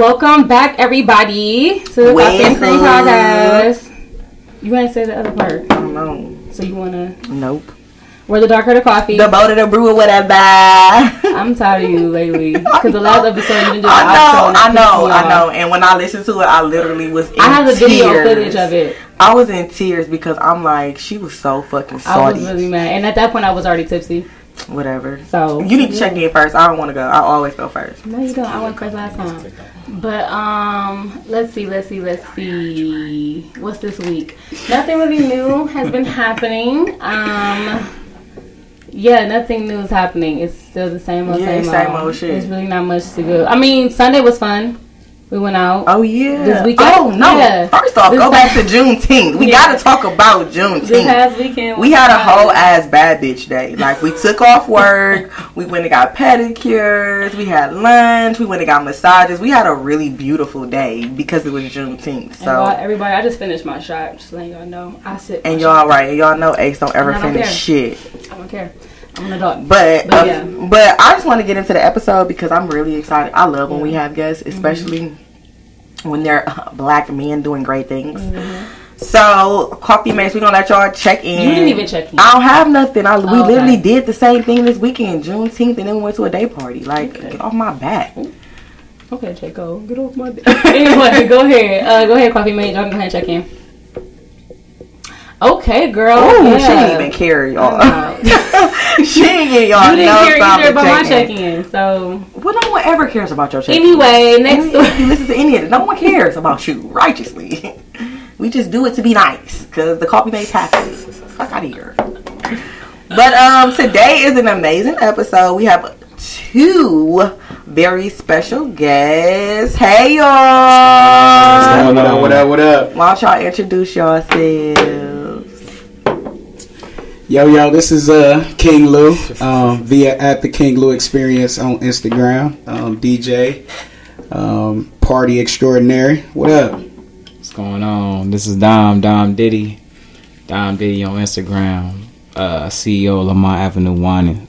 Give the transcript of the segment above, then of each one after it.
Welcome back, everybody, to the Cream podcast. You want to say the other part? I don't know. So you want to? Nope. We're the darker the coffee. The boat of the brew or whatever. I'm tired of you lately because the last episode you didn't do the I know, I know, I know. And when I listened to it, I literally was in I have the video footage of it. I was in tears because I'm like, she was so fucking salty. I was really mad, and at that point, I was already tipsy. Whatever. So You need to check in first. I don't want to go. I always go first. No, you don't. I went first last time. But um, let's see, let's see, let's see. What's this week? Nothing really new has been happening. Um, yeah, nothing new is happening. It's still the same old, Yeah, same, same old. old shit. There's really not much to go. I mean, Sunday was fun. We went out. Oh yeah. This weekend? Oh no. Yeah. First off, This go back past- to Juneteenth. We Yeah. gotta talk about this Juneteenth. past weekend, We was had a whole ass bad bitch day. Like we took off work, we went and got pedicures, we had lunch, we went and got massages. We had a really beautiful day because it was Juneteenth. So everybody, I just finished my shot. Just letting y'all know, I sit. and y'all right, and y'all know Ace don't ever don't finish care. shit. I don't care. I'm an adult. But But uh, yeah. but I just want to get into the episode because I'm really excited. I love when we have guests, Mm-hmm. especially when they're uh, black men doing great things. Mm-hmm. So coffee mates, we're gonna let y'all check in. You didn't even check in. I don't have nothing. I we Oh, okay. literally did the same thing this weekend, Juneteenth, and then we went to a day party. Like, Okay. get off my back. Okay, Jaco, get off my dick. anyway, go ahead. Uh, go ahead, coffee mate. Y'all go ahead and check in. Okay, girl. Oh, yeah. she didn't even care, y'all. I she didn't get y'all You didn't no care time either to about my check check in. in. So Well, no one ever cares about your check in. anyway, next If you listen to any of it, no one cares about you righteously. We just do it to be nice because the coffee mates happy. Fuck out of here. But um, today is an amazing episode. We have two very special guests. Hey y'all! What up, what up, what up? Why don't y'all introduce yourselves? Yo, yo, this is uh, King Lou um, via at the King Lou Experience on Instagram. Um, DJ, um, Party Extraordinary. What up? What's going on? This is Dom Dom Diddy, Dom Diddy on Instagram. Uh, CEO of Lamont Avenue Wine.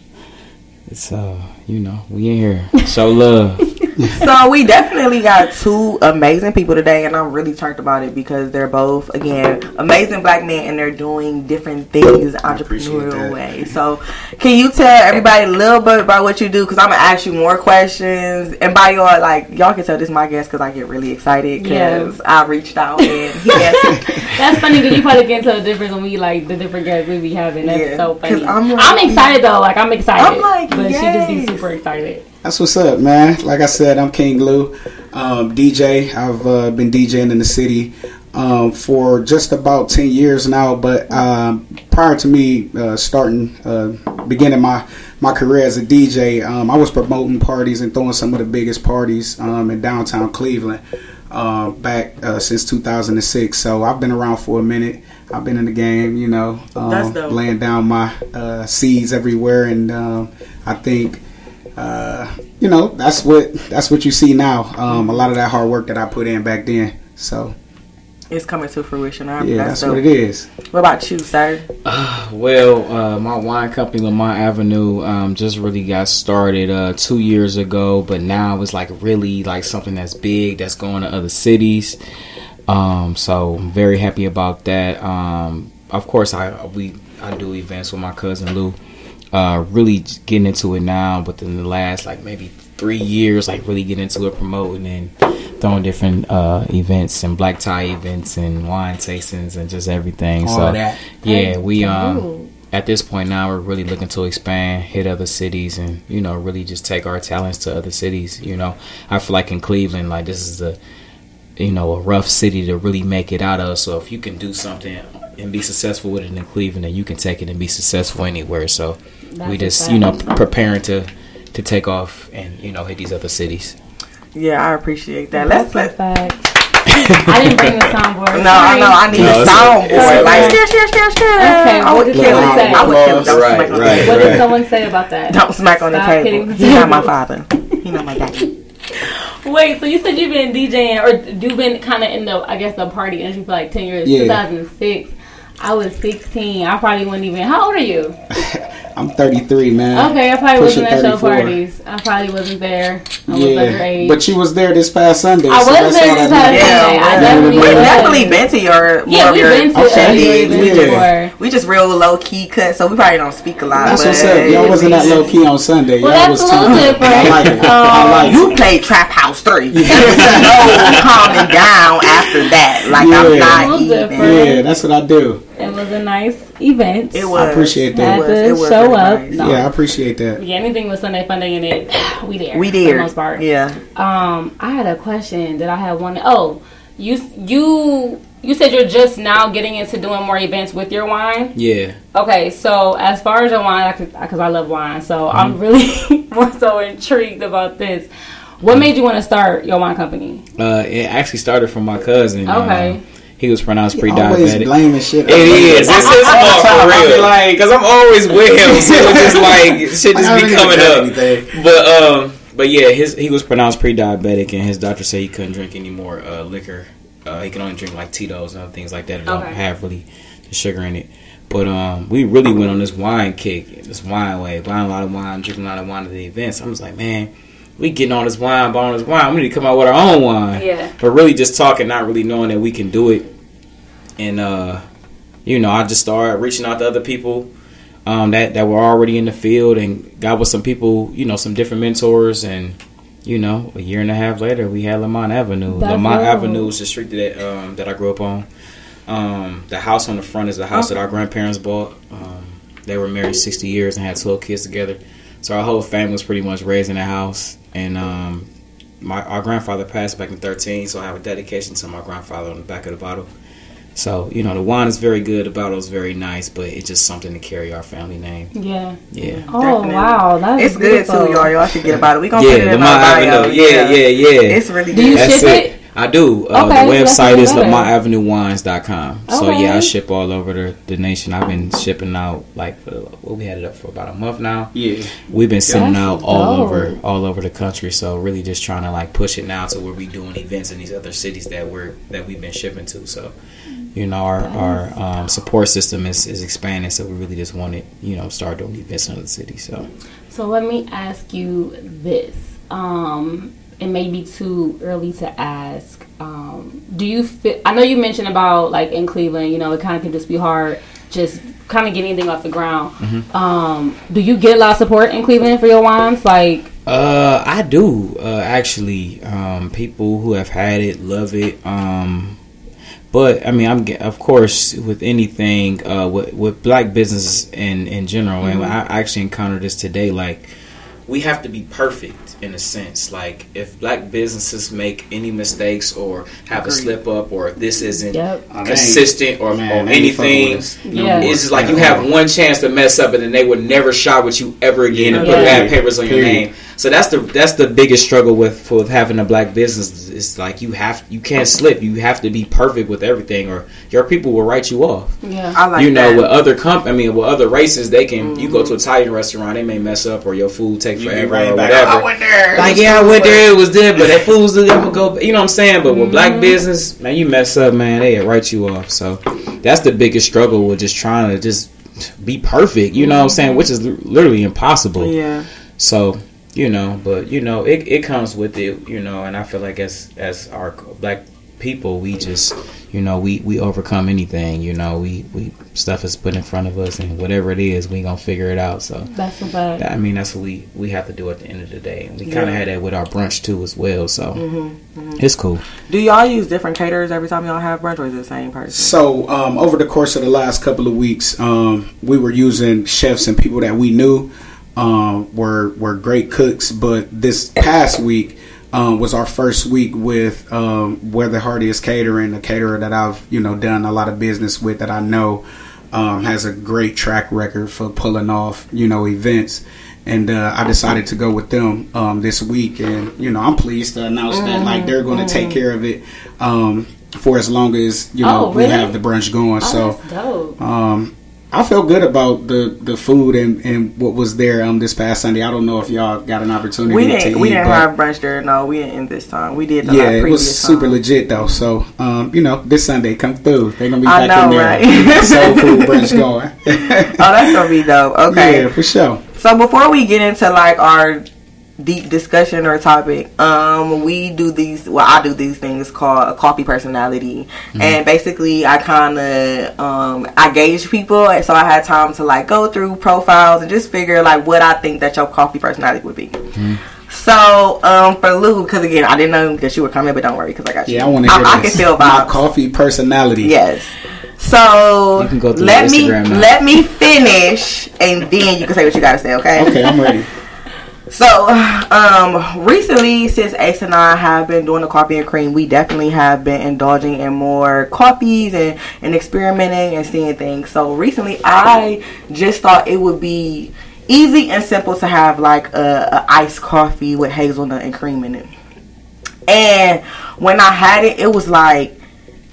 It's uh, you know, we in here. Show love. so we definitely got two amazing people today and i'm really turned about it because they're both again amazing black men and they're doing different things the appreciate entrepreneurial way so can you tell everybody a little bit about what you do because i'm gonna ask you more questions and by y'all like y'all can tell this is my guest because i get really excited because Yeah. i reached out and he answered that's funny because you probably can tell the difference when we like the different guests we be having. That's Yeah, so 'cause funny. I'm I'm, excited though. Like I'm excited. I'm like, but she just be super excited. That's what's up, man. Like I said, I'm King Lou, um, DJ. I've uh, been DJing in the city um, for just about ten years now. But um, prior to me uh, starting, uh, beginning my my career as a DJ, um, I was promoting parties and throwing some of the biggest parties um, in downtown Cleveland uh, back uh, since 2006. So I've been around for a minute. I've been in the game, you know, um, laying down my uh, seeds everywhere, and um, I think uh, you know that's what that's what you see now. Um, a lot of that hard work that I put in back then. So it's coming to fruition I, yeah, that's, that's what it is. what about you sir well, uh, my wine company Lamont Avenue um, just really got started uh, two years ago, but now it's like really like something that's big that's going to other cities. Um, so I'm very happy about that. Um, of course, I we I do events with my cousin Lou. Uh, really getting into it now, but in the last like maybe three years, like really getting into it, promoting and throwing different uh, events and black tie events and wine tastings and just everything. All so that. yeah, we um Ooh. at this point now we're really looking to expand, hit other cities, and you know really just take our talents to other cities. You know, I feel like in Cleveland, like this is a you know a rough city to really make it out of. So if you can do something and be successful with it in Cleveland, then you can take it and be successful anywhere. So That's we just you know preparing to to take off and you know hit these other cities. yeah i appreciate that let's let fact. I didn't bring the soundboard. no, I know. I need No, a it's soundboard. okay. Like, share, share, share, share. Okay, I what would did kill someone it. say? I would kill it. Don't Right, smack on right. What did someone say about that? Don't smack on the table. hitting the He's not my table. father. He's not my daddy. Wait, so you said you've been DJing or you've been kind of in the, I guess, the party industry for like 10 years, Yeah. 2006. I was 16. I probably wouldn't even, how old are you? I'm 33, man. Okay, I probably Pushing wasn't at show parties. I probably wasn't there. I was Yeah, underage. but you was there this past Sunday. I so was there this past matters. Sunday. I definitely we was. definitely been to your Yeah, we've been to Okay, okay, shenanigans. yeah. before. We just real low key cut, so we probably don't speak a lot. That's but what's up. Y'all wasn't that low key on Sunday. Well, Y'all that's was a little too- different. I like it. I Um, like it. You played Trap House 3. There was no calming down after that. Like, Yeah. I'm not little even. different. Yeah, that's what I do. It was a nice event. It was. I appreciate that. Had It was, to it was show up. nice. No. Yeah, I appreciate that. Yeah, anything with Sunday Funday in it, we there. We there. For the did. most part. Yeah. Um, I had a question that I had one. Oh, you you you said you're just now getting into doing more events with your wine. Yeah. Okay, so as far as your wine, because I love wine, so I'm Mm-hmm. really more so intrigued about this. What made you want to start your wine company? Uh, it actually started from my cousin. Okay. Um, he was pronounced Always pre-diabetic. blaming shit. It is. It's his fault for I be real. like- Because I'm always with him, so it's just like shit just be coming up. anything. But um, but yeah, his he was pronounced pre-diabetic, and his doctor said he couldn't drink any more uh, liquor. Uh, he can only drink like Tito's and other things like that that don't have really the sugar in it. But um, we really went on this wine kick, this wine way, buying a lot of wine, drinking a lot of wine at the events. I was like, man, we getting on this wine, buying this wine. We need to come out with our own wine. Yeah. But really, just talking, not really knowing that we can do it. And uh, you know, I just started reaching out to other people um, that that were already in the field, and got with some people, you know, some different mentors, and you know, a year and a half later, we had Lamont Avenue. That's Lamont. Avenue is the street that um, that I grew up on. Um, the house on the front is the house that our grandparents bought. Um, they were married sixty years and had twelve kids together. So our whole family was pretty much raised in the house, and um, my our grandfather passed back in thirteen, so I have a dedication to my grandfather on the back of the bottle. So you know, the wine is very good, the bottle is very nice, but it's just something to carry our family name. Yeah. Yeah. Oh Definitely. wow, that's It's good too, y'all. Y'all should get about it. We gonna put it Yeah, in Lamont our bio. Avenue. Yeah, yeah, yeah. It's really Do you good. That's ship it. it? I do. Uh, Okay, the that's website even is better. lamontavenuewines.com. So Okay. yeah, I ship all over the, the nation. I've been shipping out like for, well, we had it up for about a month now. Yeah. We've been sending That's out all dope. over all over the country. So really just trying to like push it now to where we doing events in these other cities that we're that we've been shipping to. So you know our our um, support system is, is expanding. So we really just want to you know start doing events in the city So So let me ask you this. Um, it may be too early to ask. Um, do you feel? I know you mentioned about like in Cleveland, you know, it kind of can just be hard, just kind of getting anything off the ground. Mm-hmm. Um, do you get a lot of support in Cleveland for your wines? Like, Uh, I do uh, actually. Um, people who have had it love it. Um, but I mean, I'm of course with anything uh, with with black business in in general, and I actually encountered this today. Like, we have to be perfect in a sense. Like, if black businesses make any mistakes or have a slip up, or if this isn't Yep. Oh, they ain't- consistent or, man, or they ain't fucking anything, no Yeah. it's just like you have one chance to mess up, and then they would never shop with you ever again and put Yeah. bad papers on your Period. name. So that's the that's the biggest struggle with with having a black business. It's like you have you can't slip. You have to be perfect with everything, or your people will write you off. yeah, I like you know, that. with other comp, I mean, with other races, they can. You go to an Italian restaurant, they may mess up, or your food take You forever, right or back. whatever. I went there. Like yeah, I went there. It was good, but that food was good. Go. You know what I'm saying? But with Mm-hmm. black business, man, you mess up, man, they write you off. So that's the biggest struggle with just trying to just be perfect. You know what I'm saying? Which is li- literally impossible. yeah. So you know, but you know, it it comes with it. You know, and I feel like as as our black people, we just you know we we overcome anything. You know, we we stuff is put in front of us, and whatever it is, we gonna figure it out. So. that's about fact. I mean, that's what we, we have to do at the end of the day. And we kind of had that with our brunch too, as well. So it's cool. Do y'all use different caterers every time y'all have brunch, or is it the same person? So um, over the course of the last couple of weeks, um, we were using chefs and people that we knew um, were were great cooks. But this past week um, was our first week with um, Where the Heart Is Catering, a caterer that I've you know done a lot of business with that I know um, has a great track record for pulling off you know events. And uh, I decided to go with them um, this week, and you know I'm pleased to announce that like they're going to take care of it um, for as long as you know Oh, we have the brunch going. Oh, so um, I felt good about the, the food and, and what was there um this past Sunday. I don't know if y'all got an opportunity. We didn't. eat, We didn't have brunch there. No, we didn't this time. We did. The Yeah, it was super time. legit though. So, um, you know, this Sunday come through. They're gonna be I back in know, there. right? Soul food brunch going. Oh, that's gonna be dope. Okay. Yeah, for sure. So before we get into like our deep discussion or topic, um, we do these. Well, I do these things called a coffee personality, and basically, I kind of um, I gauge people, and so I had time to like go through profiles and just figure like what I think that your coffee personality would be. So, um, for Lou, because again, I didn't know that you were coming, but don't worry, because I got you. Yeah, I want to I, hear I can this. feel My coffee personality. Yes. So You can go let me now. let me finish, and then you can say what you gotta say. Okay. Okay, I'm ready. So, um, recently, since Ace and I have been doing the coffee and cream, we definitely have been indulging in more coffees and, and experimenting and seeing things. So, recently, I just thought it would be easy and simple to have like a, a iced coffee with hazelnut and cream in it. And when I had it, it was like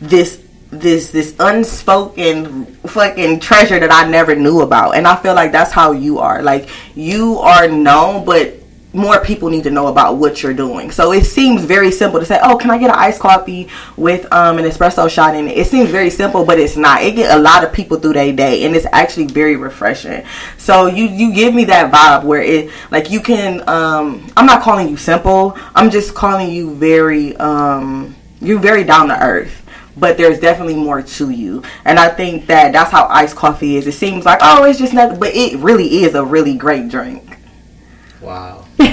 this this this unspoken fucking treasure that I never knew about. And I feel like that's how you are. Like you are known, but more people need to know about what you're doing. So it seems very simple to say, "Oh, can I get an iced coffee with um, an espresso shot in it?" It seems very simple, but it's not. It get a lot of people through their day, and it's actually very refreshing. So you you give me that vibe where it like you can. Um, I'm not calling you simple. I'm just calling you very. Um, you're very down to earth but there's definitely more to you. And I think that that's how iced coffee is. It seems like, oh, it's just nothing, but it really is a really great drink. Wow.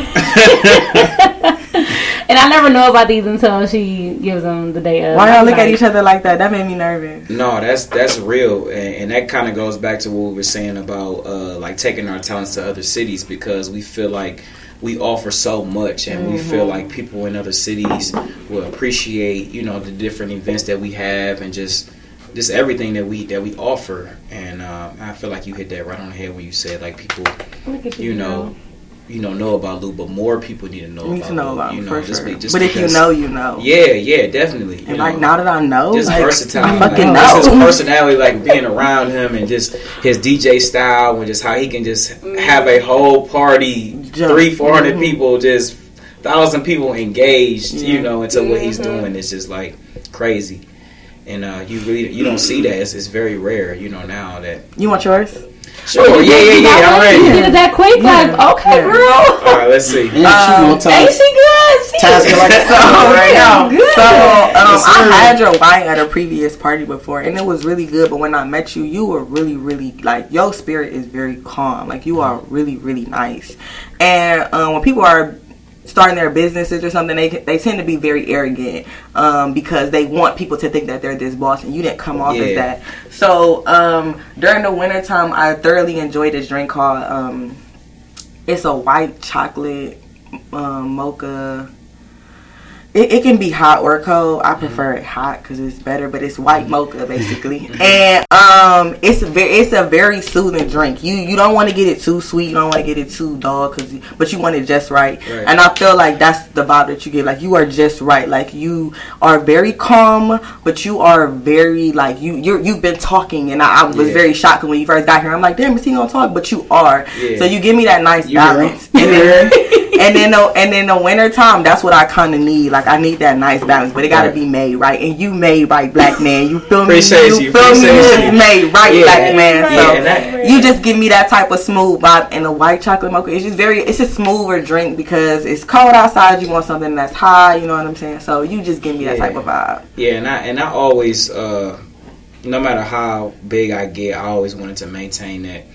And I never know about these until she gives them the day of. Why y'all I'm look at each other like that? That made me nervous. No, that's that's real, and, and that kind of goes back to what we were saying about uh, like taking our talents to other cities because we feel like we offer so much, and we feel like people in other cities will appreciate you know the different events that we have and just just everything that we that we offer. And uh, I feel like you hit that right on the head when you said like people you know you know know about Lou, but more people need to know Need about to know Lou, about you know, for just sure. be- just but if you know, you know. yeah, yeah, definitely. You And know, like now that I know, just like, versatility. I fucking like, know. Just his personality, like being around him, and just his DJ style, and just how he can just have a whole party, Jump. three, four hundred Mhm. people, just thousand people engaged, you know, into what he's Mhm. doing. It's just like crazy, and uh, you really you don't see that. It's, it's very rare, you know, now that. You want yours? Sure, yeah, yeah, yeah. I'm You ready. did it that quick, like okay, Yeah. girl. All right, let's see. Yeah, she Um, gonna talk. Ain't she good? She Task her like a So, right now. Good. so um, Yes, I had your wine at a previous party before, and it was really good. But when I met you, you were really, really like your spirit is very calm. Like you are really, really nice. And um, when people are starting their businesses or something, they they tend to be very arrogant um, because they want people to think that they're this boss, and you didn't come off as that. So um, during the wintertime, I thoroughly enjoyed this drink called. Um, it's a white chocolate um, mocha. It, it can be hot or cold. I prefer it hot because it's better, but it's white mocha basically, and um, it's a very it's a very soothing drink. You you don't want to get it too sweet, you don't want to get it too dull, cause but you want it just right. Right. And I feel like that's the vibe that you give. Like you are just right. Like you are very calm, but you are very like you you you've been talking, and I, I was Yeah. very shocked when you first got here. I'm like, damn, is he gonna talk? But you are. Yeah. So you give me that nice You balance. And then, the and then the winter time, that's what I kind of need. Like I need that nice balance, but it got to be made right. And you made right, black man. You feel me? Appreciate you you, feel me? You made right, Yeah. black man. So Yeah, that- you just give me that type of smooth vibe. And the white chocolate mocha, it's just very, it's a smoother drink because it's cold outside. You want something that's high. You know what I'm saying? So you just give me that Yeah. type of vibe. Yeah, and I and I always, uh, no matter how big I get, I always wanted to maintain that.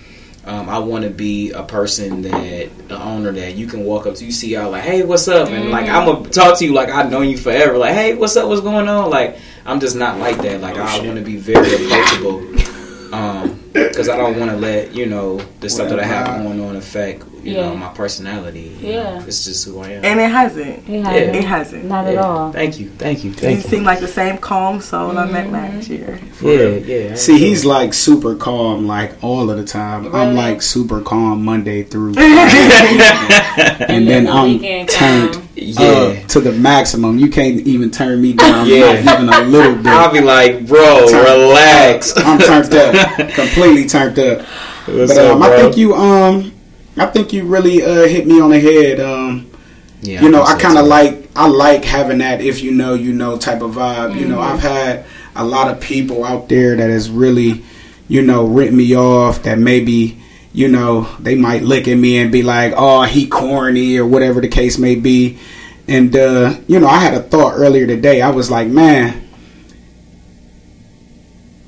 Um, I want to be a person that the owner that you can walk up to, you see y'all like, hey, what's up, and like I'm gonna talk to you like I've known you forever, like, hey, what's up, what's going on? Like I'm just not like that. Like I want to be very approachable, um, because I don't want to let you know the stuff that I have Wow. going on affect you Yeah. know my personality. You Yeah. know, it's just who I am. And it hasn't. It hasn't. It hasn't. Not at all. Thank you, thank you, You thank you. You seem like the same calm soul I met mm-hmm. last year. Yeah, yeah. See, he's like super calm, like all of the time. I'm like super calm Monday through Friday, and then the I'm weekend turned come. Yeah. uh, to the maximum. You can't even turn me down, Yeah. not even a little bit. I'll be like, bro, Turn- relax. I'm turned up, completely turned up. What's but up, um, I think you um, I think you really uh, hit me on the head. Um, Yeah, you know, I think kind of like I like having that if you know you know type of vibe. You know, I've had a lot of people out there that has really, you know, written me off. That maybe you know they might look at me and be like, "Oh, he corny" or whatever the case may be. And uh, you know, I had a thought earlier today. I was like, man.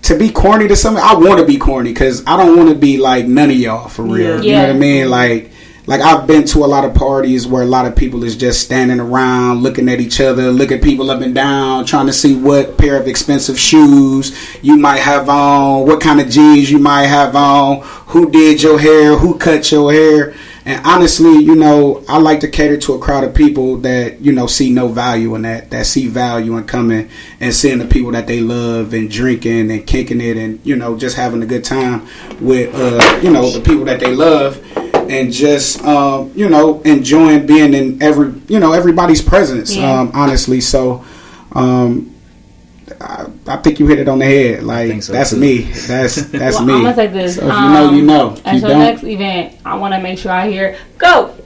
To be corny to somebody, I want to be corny because I don't want to be like none of y'all for real. Yeah. You know what I mean? Like, like I've been to a lot of parties where a lot of people is just standing around looking at each other, looking people up and down, trying to see what pair of expensive shoes you might have on, what kind of jeans you might have on, who did your hair, who cut your hair. And honestly, you know, I like to cater to a crowd of people that, you know, see no value in that, that see value in coming and seeing the people that they love and drinking and kicking it and, you know, just having a good time with, uh, you know, the people that they love and just um, you know enjoying being in every you know everybody's presence. Yeah. Um, honestly, so um, I, I think you hit it on the head. Like so, that's too. me. That's that's well, me. I'm gonna say this. So if you know, you know. If At you your don't- next event, I want to make sure I hear go go.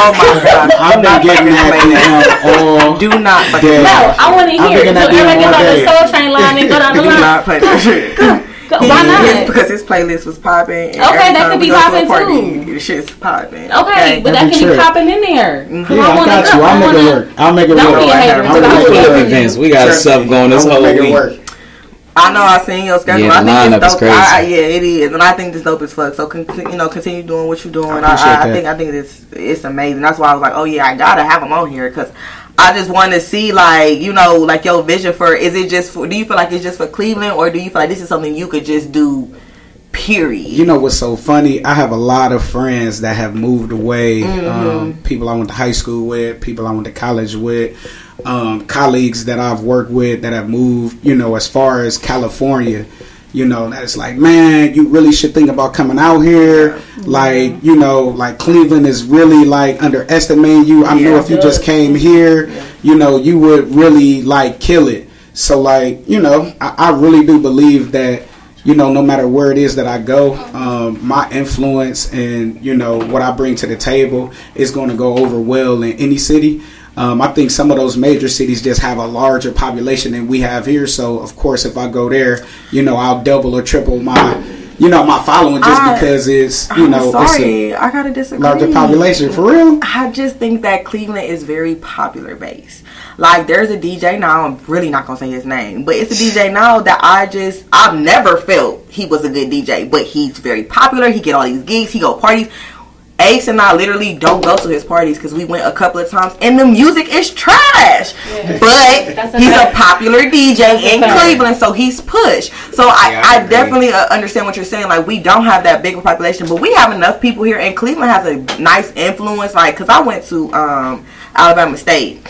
Oh my god! I've been getting that DM all Do not fucking day. No, I want to I'm hear. it. thinking So that DM everybody gets all on the. Soul Train line and go down the line. Do line. not play that shit. Go- Why His- not? because his playlist was popping. Okay, and every that time could be go to a popping, party, too. The shit's popping. Okay, but that Every can be trip. popping in there. Mm-hmm. 'Cause Yeah, I wanna got go- you. I'll I make it wanna- work. I'll make it Don't work. be a hater. I'm gonna make it work. events. We got stuff going this I'm whole gonna make it week. I know I seen your schedule. Yeah, the I think lineup it's is dope. I, I, crazy. yeah, it is, and I think it's dope as fuck. So con- you know, continue doing what you're doing. I, I, I that. think I think it's it's amazing. That's why I was like, oh yeah, I gotta have him on here because I just want to see like you know like your vision for. Is it just for? Do you feel like it's just for Cleveland, or do you feel like this is something you could just do? Period. You know what's so funny? I have a lot of friends that have moved away. Mm-hmm. Um, people I went to high school with, people I went to college with, um, colleagues that I've worked with that have moved. You know, as far as California, you know, that it's like, man, you really should think about coming out here. Like, you know, like Cleveland is really like underestimating you. I know Yeah, if you just came here, you know, you would really like kill it. So, like, you know, I, I really do believe that you know, no matter where it is that I go, um, my influence and you know what I bring to the table is going to go over well in any city. Um, I think some of those major cities just have a larger population than we have here. So, of course, if I go there, you know, I'll double or triple my, you know, my following just I- because it's, you I'm know, sorry, I gotta disagree. larger population. For real? I just think that Cleveland is very popular based. Like there's a DJ now, I'm really not gonna say his name, but it's a DJ now that I just I've never felt he was a good DJ, but he's very popular. He get all these gigs, he go parties. Ace and I literally don't go to his parties because we went a couple of times and the music is trash. But a he's a popular DJ a in. Cleveland, so he's pushed. So I, Yeah, I I, agree. definitely uh, understand what you're saying. Like we don't have that big of a population, but we have enough people here, and Cleveland has a nice influence. Like, cause I went to um, Alabama State.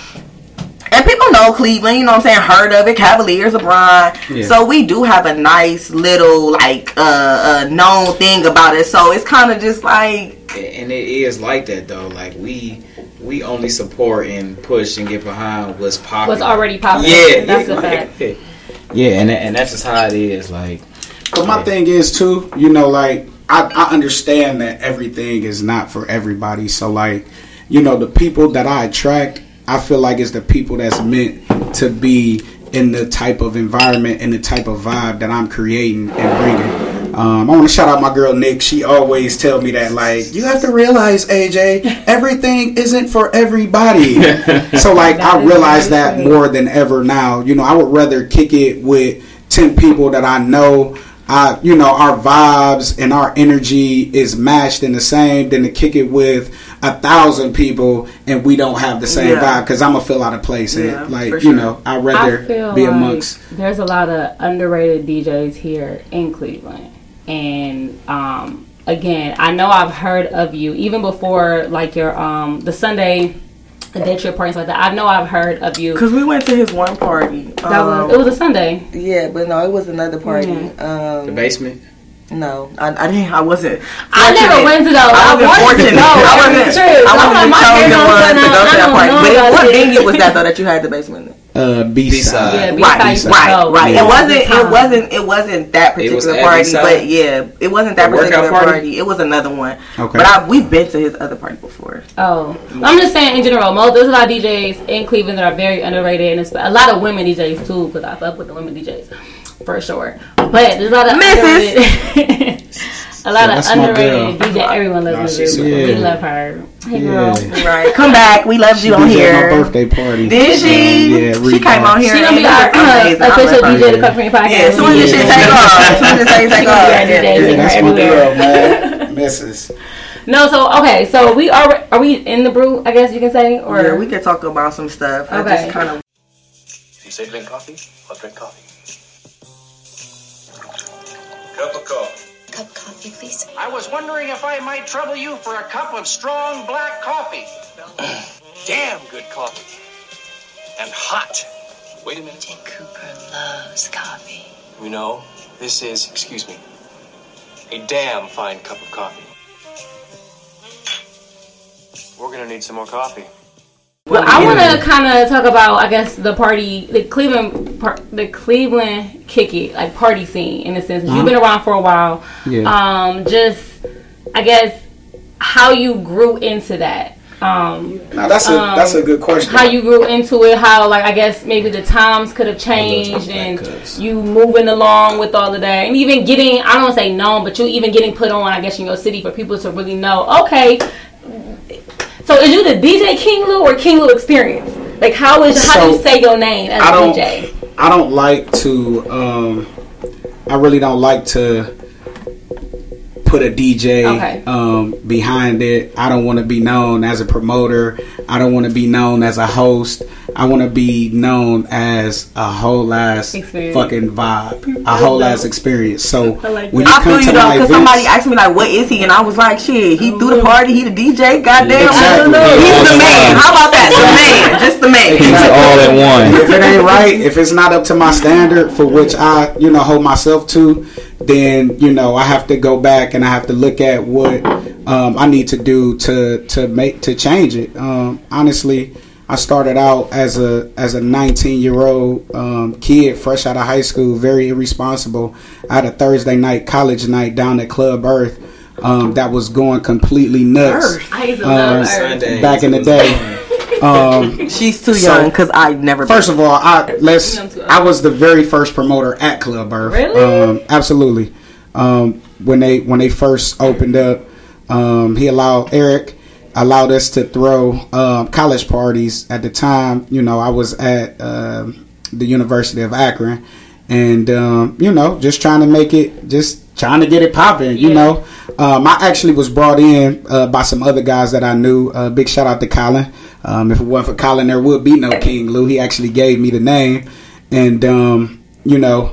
And people know Cleveland, you know what I'm saying? Heard of it, Cavaliers, LeBron. Yeah. So we do have a nice little like uh, uh known thing about it. So it's kind of just like and it is like that though. Like we we only support and push and get behind what's popular. What's already popular. Yeah, That's yeah, a fact. like- Yeah, and and that's just how it is. Like But my Yeah. thing is too, you know, like I, I understand that everything is not for everybody. So like, you know, the people that I attract, I feel like it's the people that's meant to be in the type of environment and the type of vibe that I'm creating and bringing. Um, I want to shout out my girl Nick. She always tell me that like you have to realize AJ, everything isn't for everybody. so like I realize very that true. more than ever now. You know, I would rather kick it with ten people that I know. I, you know, our vibes and our energy is matched and the same than to kick it with a thousand people and we don't have the same Yeah. vibe because I'm gonna feel out of place. And, like for you know, I'd I rather feel be like amongst. there's a lot of underrated DJs here in Cleveland, and um, again, I know I've heard of you even before, like your um the Sunday day trip parties like that. I know I've heard of you. because we went to his one party. That Um, was it was a Sunday. yeah, but no, it was another party. Mhm. Um, the basement. No, I, I didn't. I wasn't. I never went to those. I I wasn't wanted to fortunate. go. I That's wasn't. true. I I'm wasn't like, the my chosen parents one to don't go to know. I that don't party. know But about what this. venue was that though that you had the basement? in? Uh, B B-side. side. Yeah, B Right, side. right, right. yeah. It wasn't. Time. It wasn't. It wasn't that It was particular at party, B-side? but yeah, it wasn't that The workout particular party? party? It was another one. Okay. But I, we've been to his other party before. Oh, I'm just saying in general. Most there's a lot of DJs in Cleveland that are very underrated, and it's a lot of women DJs too. Because I fuck with the women DJs for sure. But there's a lot of Misses. underrated. a lot Yeah, of underrated girl. DJ. Everyone loves she's Mizzou. so We love her. Hey Yeah. girl. Right. Come back. We loved She you on DJ'd here. my birthday party. Did she? Um, yeah, she came on here. She gonna and be our was uh, amazing. I official love her. DJ to Cover Me Podcast. Yeah, as soon as this shit take off. As soon as this thing take She off. gonna be our yeah, yeah, Yeah, yeah. that's my girl, man. Mrs. No, so okay, so we are are we in the brew? I guess you can say, or Yeah, we could talk about some stuff. I Okay. just kind of. If you say drink coffee, I'll drink coffee. Cup of coffee. Cup coffee, please. I was wondering if I might trouble you for a cup of strong black coffee. Damn good coffee. And hot. Wait a minute. Jane Cooper loves coffee. You know, this is, excuse me, a damn fine cup of coffee. We're gonna need some more coffee. Well, I want to kind of talk about, I guess, the party, the Cleveland, par- the Cleveland kick it, like party scene in a sense. You've been around for a while. Yeah. Um, just, I guess, how you grew into that. Um, Now that's a that's a good question. how you grew into it, how like I guess maybe the times could have changed and cuz. you moving along with all of that, and even getting I don't say known, but you even getting put on I guess in your city for people to really know. Okay, so is you the DJ King Lou or King Lou Experience? Like how is how do you say your name as I a don't DJ? I don't like to um I really don't like to put a DJ Okay. um behind it. I don't want to be known as a promoter. I don't want to be known as a host. I want to be known as a whole ass Experience. fucking vibe, a whole ass experience. So I like when you I feel come you to though, because somebody asked me like, "What is he?" And I was like, "Shit, he threw the party. He the DJ. Goddamn, I don't Exactly. know. He's All the man. one. How about that? The man, just the man." He's all in one. if it ain't right, if it's not up to my standard for which I, you know, hold myself to, then you know I have to go back and I have to look at what um, I need to do to to make to change it. Um, honestly, I started out as a as a 19 year old um, kid, fresh out of high school, very irresponsible. I had a Thursday night college night down at Club Earth. Um, that was going completely nuts I used to Um, love her. Sundays back in the day. Um, She's too So- young because I never. First of all, I let's. I was the very first promoter at Club Earth. Really? Um, absolutely. Um, when they when they first opened up, um, he allowed Eric allowed us to throw um, college parties. At the time, you know, I was at um, the University of Akron, and um, you know, just trying to make it, just trying to get it popping. You Yeah. know, um, I actually was brought in uh, by some other guys that I knew. Uh, big shout out to Colin. Um, if it wasn't for Colin, there would be no King Lou. He actually gave me the name, and um, you know,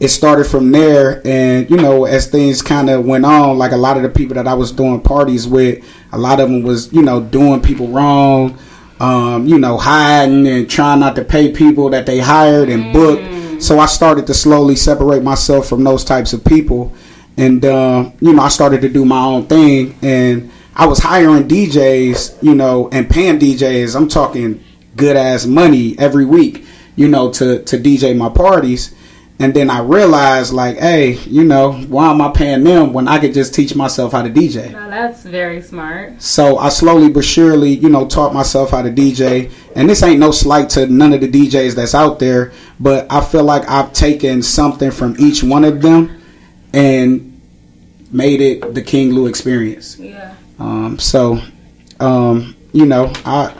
it started from there. And you know, as things kind of went on, like a lot of the people that I was doing parties with, a lot of them was you know doing people wrong. Um, you know, hiding and trying not to pay people that they hired and booked. So I started to slowly separate myself from those types of people, and um, you know, I started to do my own thing, and I was hiring DJs, you know, and paying DJs. I'm talking good ass money every week, you know, to to DJ my parties. And then I realized, like, hey, you know, why am I paying them when I could just teach myself how to DJ? Now, that's very smart. So I slowly but surely, you know, taught myself how to DJ. And this ain't no slight to none of the DJs that's out there, but I feel like I've taken something from each one of them and made it the King Lou experience. Yeah. Um, so, um, you know, I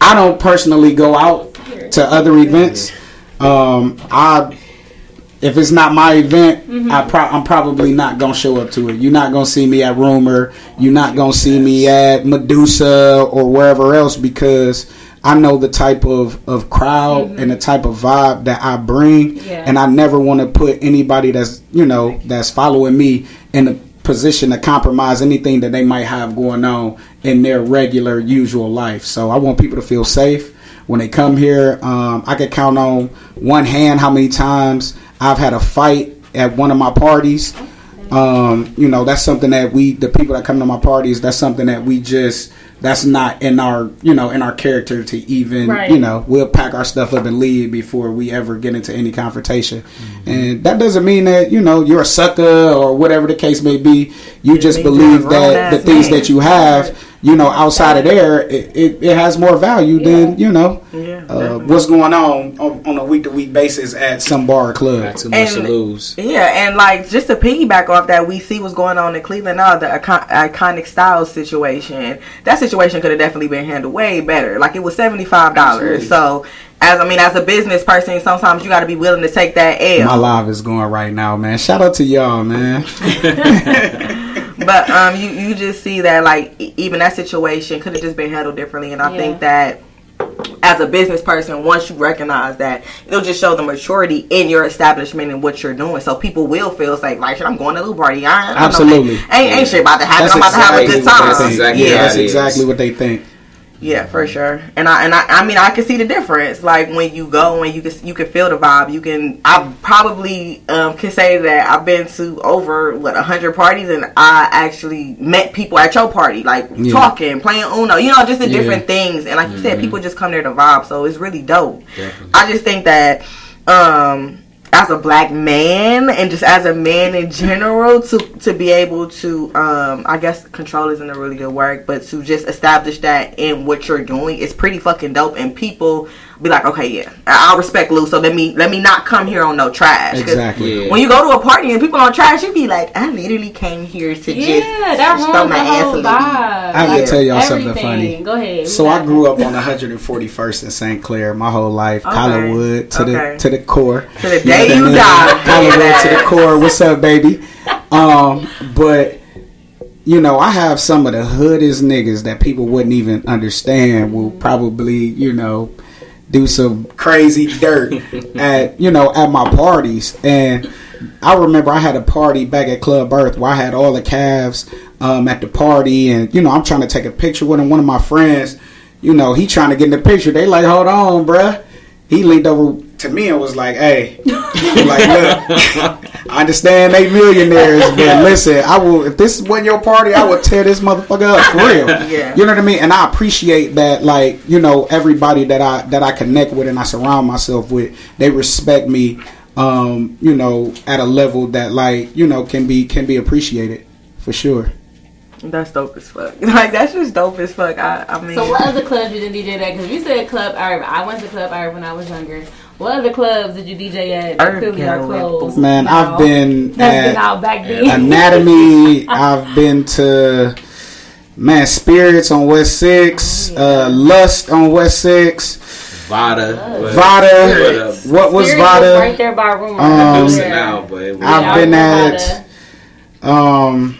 I don't personally go out to other events. Um, I if it's not my event, I pro- I'm probably not gonna show up to it. You're not gonna see me at Rumor. You're not gonna see me at Medusa or wherever else because I know the type of, of crowd and the type of vibe that I bring, Yeah. and I never want to put anybody that's you know that's following me in a position to compromise anything that they might have going on in their regular usual life. So I want people to feel safe when they come here. Um, I could count on one hand how many times I've had a fight at one of my parties. Um, you know, that's something that we, the people that come to my parties, that's something that we just, that's not in our, you know, in our character to even, Right. you know, we'll pack our stuff up and leave before we ever get into any confrontation. And that doesn't mean that, you know, you're a sucker or whatever the case may be. You just believe you're a grown that the things man. that you have, you know, outside of there, it, it, it has more value than, you know, Yeah, uh, what's going on on, on a week to week basis at some bar or club. Got too much to lose. Yeah, and like just to piggyback off that, we see what's going on in Cleveland now, the icon- iconic styles situation. That situation could have definitely been handled way better. Like it was seventy five dollars. So, as I mean, as a business person, sometimes you got to be willing to take that L. My L. live is going right now, man. Shout out to y'all, man. But um, you you just see that like even that situation could have just been handled differently, and I Yeah. think that. As a business person, once you recognize that, it'll just show the maturity in your establishment and what you're doing. So people will feel like, like, shit, I'm going to a little party. I, I don't know, Absolutely. ain't, ain't shit about to happen. That's I'm about to have a exactly good time. they think. exactly yeah, yeah, that's exactly what they think. Yeah, for sure. And I and I, I mean I can see the difference. Like when you go and you can you can feel the vibe. You can I probably um, can say that I've been to over what a hundred parties and I actually met people at your party, like Yeah. talking, playing Uno, you know, just the Yeah. different things. And like you said, people just come there to vibe. So it's really dope. Definitely. I just think that um as a black man and just as a man in general to to be able to um I guess control isn't a really good word but to just establish that in what you're doing is pretty fucking dope and people be like okay yeah I- I'll respect Lou so let me let me not come here on no trash. Exactly. Yeah. when you go to a party and people on trash you'd be like I literally came here to Yeah, just that throw ruins my the ass a whole little vibe. bit. I have to Like, tell y'all something funny. Go ahead. So I grew up on 141st in St. Clair my whole life, Okay. Collinwood to Okay. the to the core. to the day know you what I mean? die Collinwood to the core. What's up, baby? Um, but you know, I have some of the hoodest niggas that people wouldn't even understand will probably, you know, do some crazy dirt at you know at my parties. And I remember I had a party back at Club Earth where I had all the Cavs um, at the party. And you know I'm trying to take a picture with him one of my friends you know he trying to get in the picture. They like hold on bruh. He leaned over to me and was like hey like look I understand they millionaires, but listen, I will. If this wasn't your party, I would tear this motherfucker up for real. Yeah. You know what I mean? And I appreciate that, like you know, everybody that I that I connect with and I surround myself with, they respect me. Um, you know, at a level that like you know can be can be appreciated for sure. that's dope as fuck like that's just dope as fuck I, I mean So what other clubs you did DJ at? Because you said Club Irv. I went to Club Irv when I was younger. What other clubs did you DJ at? that Irv Clearly are Gallery. closed. Man, now? I've been That's been at out back then. Anatomy. I've been to man Spirits on West Six, uh, Lust on West Six. Vada. but- Vada. but, uh, What was Spirit Vada? right there by Rumor. Um, Deuce now, but I've been at um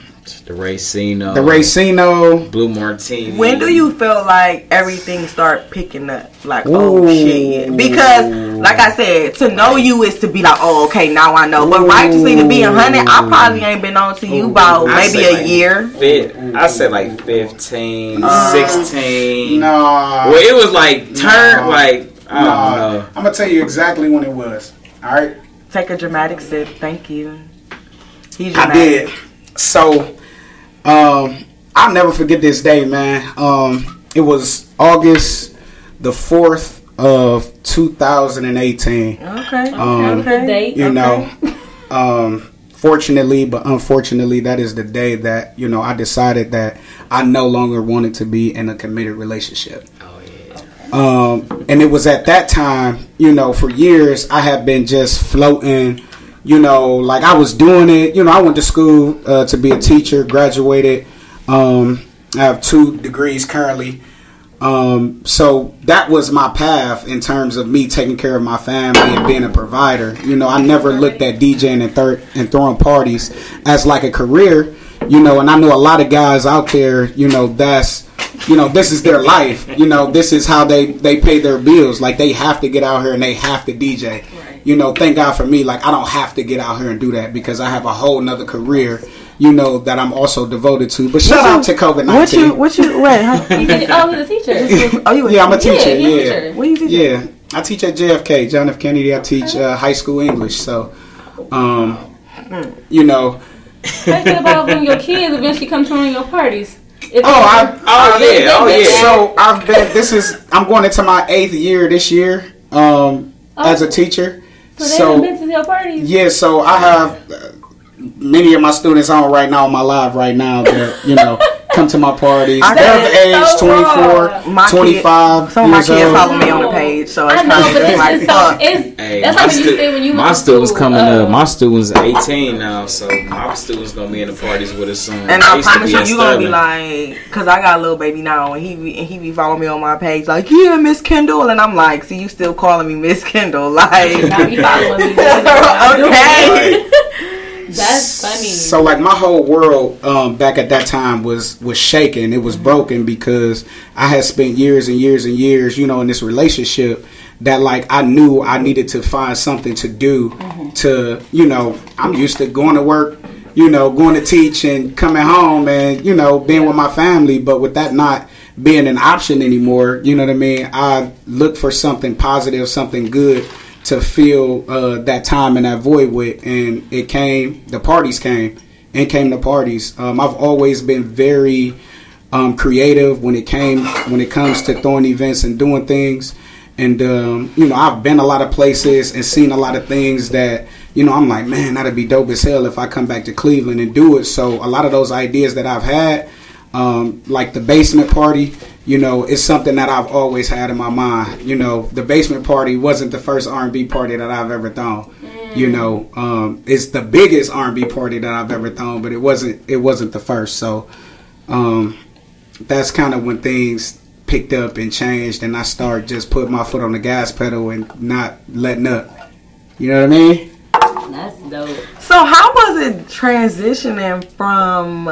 the Racino. the Racino. Blue Martini. When do you feel like everything start picking up? Like, Ooh. oh shit. Because, like I said, to know you is to be like, oh, okay, now I know. But righteously to be a hundred, I probably ain't been on to you about I maybe a like year. Fit, I said like 15, Uh, 16. Nah, Well, it was like turn No. like I nah. don't know. I'm gonna tell you exactly when it was. All right, Take a dramatic sip. Thank you. He's I did. So, um, I'll never forget this day, man. Um, it was August the fourth of 2018. Okay. Um, The date. you Okay. know um fortunately but unfortunately that is the day that you know i decided that i no longer wanted to be in a committed relationship Oh, yeah. um and it was at that time you know for years i had been just floating you know like i was doing it you know i went to school uh, to be a teacher graduated um i have two degrees currently um, so that was my path in terms of me taking care of my family and being a provider. You know, I never looked at DJing and, thir- and throwing parties as like a career. You know, and I know a lot of guys out there. You know, that's you know this is their life. You know, this is how they they pay their bills. Like they have to get out here and they have to DJ. You know, thank God for me. Like I don't have to get out here and do that because I have a whole nother career. You know that I'm also devoted to. But shout out to COVID nineteen. What you? What you? Wait. Huh? He said, oh, he's a teacher. Oh, you? Yeah, I'm a teacher. Yeah, Yeah, teacher. What you teaching? yeah. I teach at JFK, John F. Kennedy. I teach uh, high school English. So, um, you know. How you feel about when your kids eventually come to one of your parties? If Oh, I, Oh, yeah, oh, yeah. So I've been. This is. I'm going into my eighth year this year. Um, as a teacher. So they haven't been to your parties. Yeah, so I have uh, many of my students on right now on my live right now that you know come to my parties. I They're of is age so 24, wrong. My kid- 25 Some of my years kids old. follow me on the page, so it's I know, kind but of it's like just so fuck. it's Hey, that's my like when you stu- say when you my went students school, coming uh, up. My students 18 now, so my students gonna be in the parties with us soon. And I used to promise you, you gonna be like, cause I got a little baby now, and he be, and he be following me on my page, like, yeah, Miss Kendall, and I'm like, see, you still calling me Miss Kendall, like, Now you following me. you know what I'm doing. okay. That's funny. So like my whole world um, back at that time was was shaken. It was broken because I had spent years and years and years, you know, in this relationship that like I knew I needed to find something to do to, you know, I'm used to going to work, you know, going to teach and coming home and, you know, being with my family, but with that not being an option anymore, you know what I mean? I looked for something positive, something good to fill uh, that time and that void with, and it came. The parties came, and came the parties. Um, I've always been very um, creative when it came when it comes to throwing events and doing things. And um, you know, I've been a lot of places and seen a lot of things that you know. I'm like, man, that'd be dope as hell if I come back to Cleveland and do it. So a lot of those ideas that I've had, um, like the basement party, you know, it's something that I've always had in my mind. You know, the basement party wasn't the first R&B party that I've ever thrown. You know, um, it's the biggest R&B party that I've ever thrown, but it wasn't. It wasn't the first. So um, that's kind of when things picked up and changed, and I started just putting my foot on the gas pedal and not letting up. You know what I mean? That's dope. So how was it transitioning from?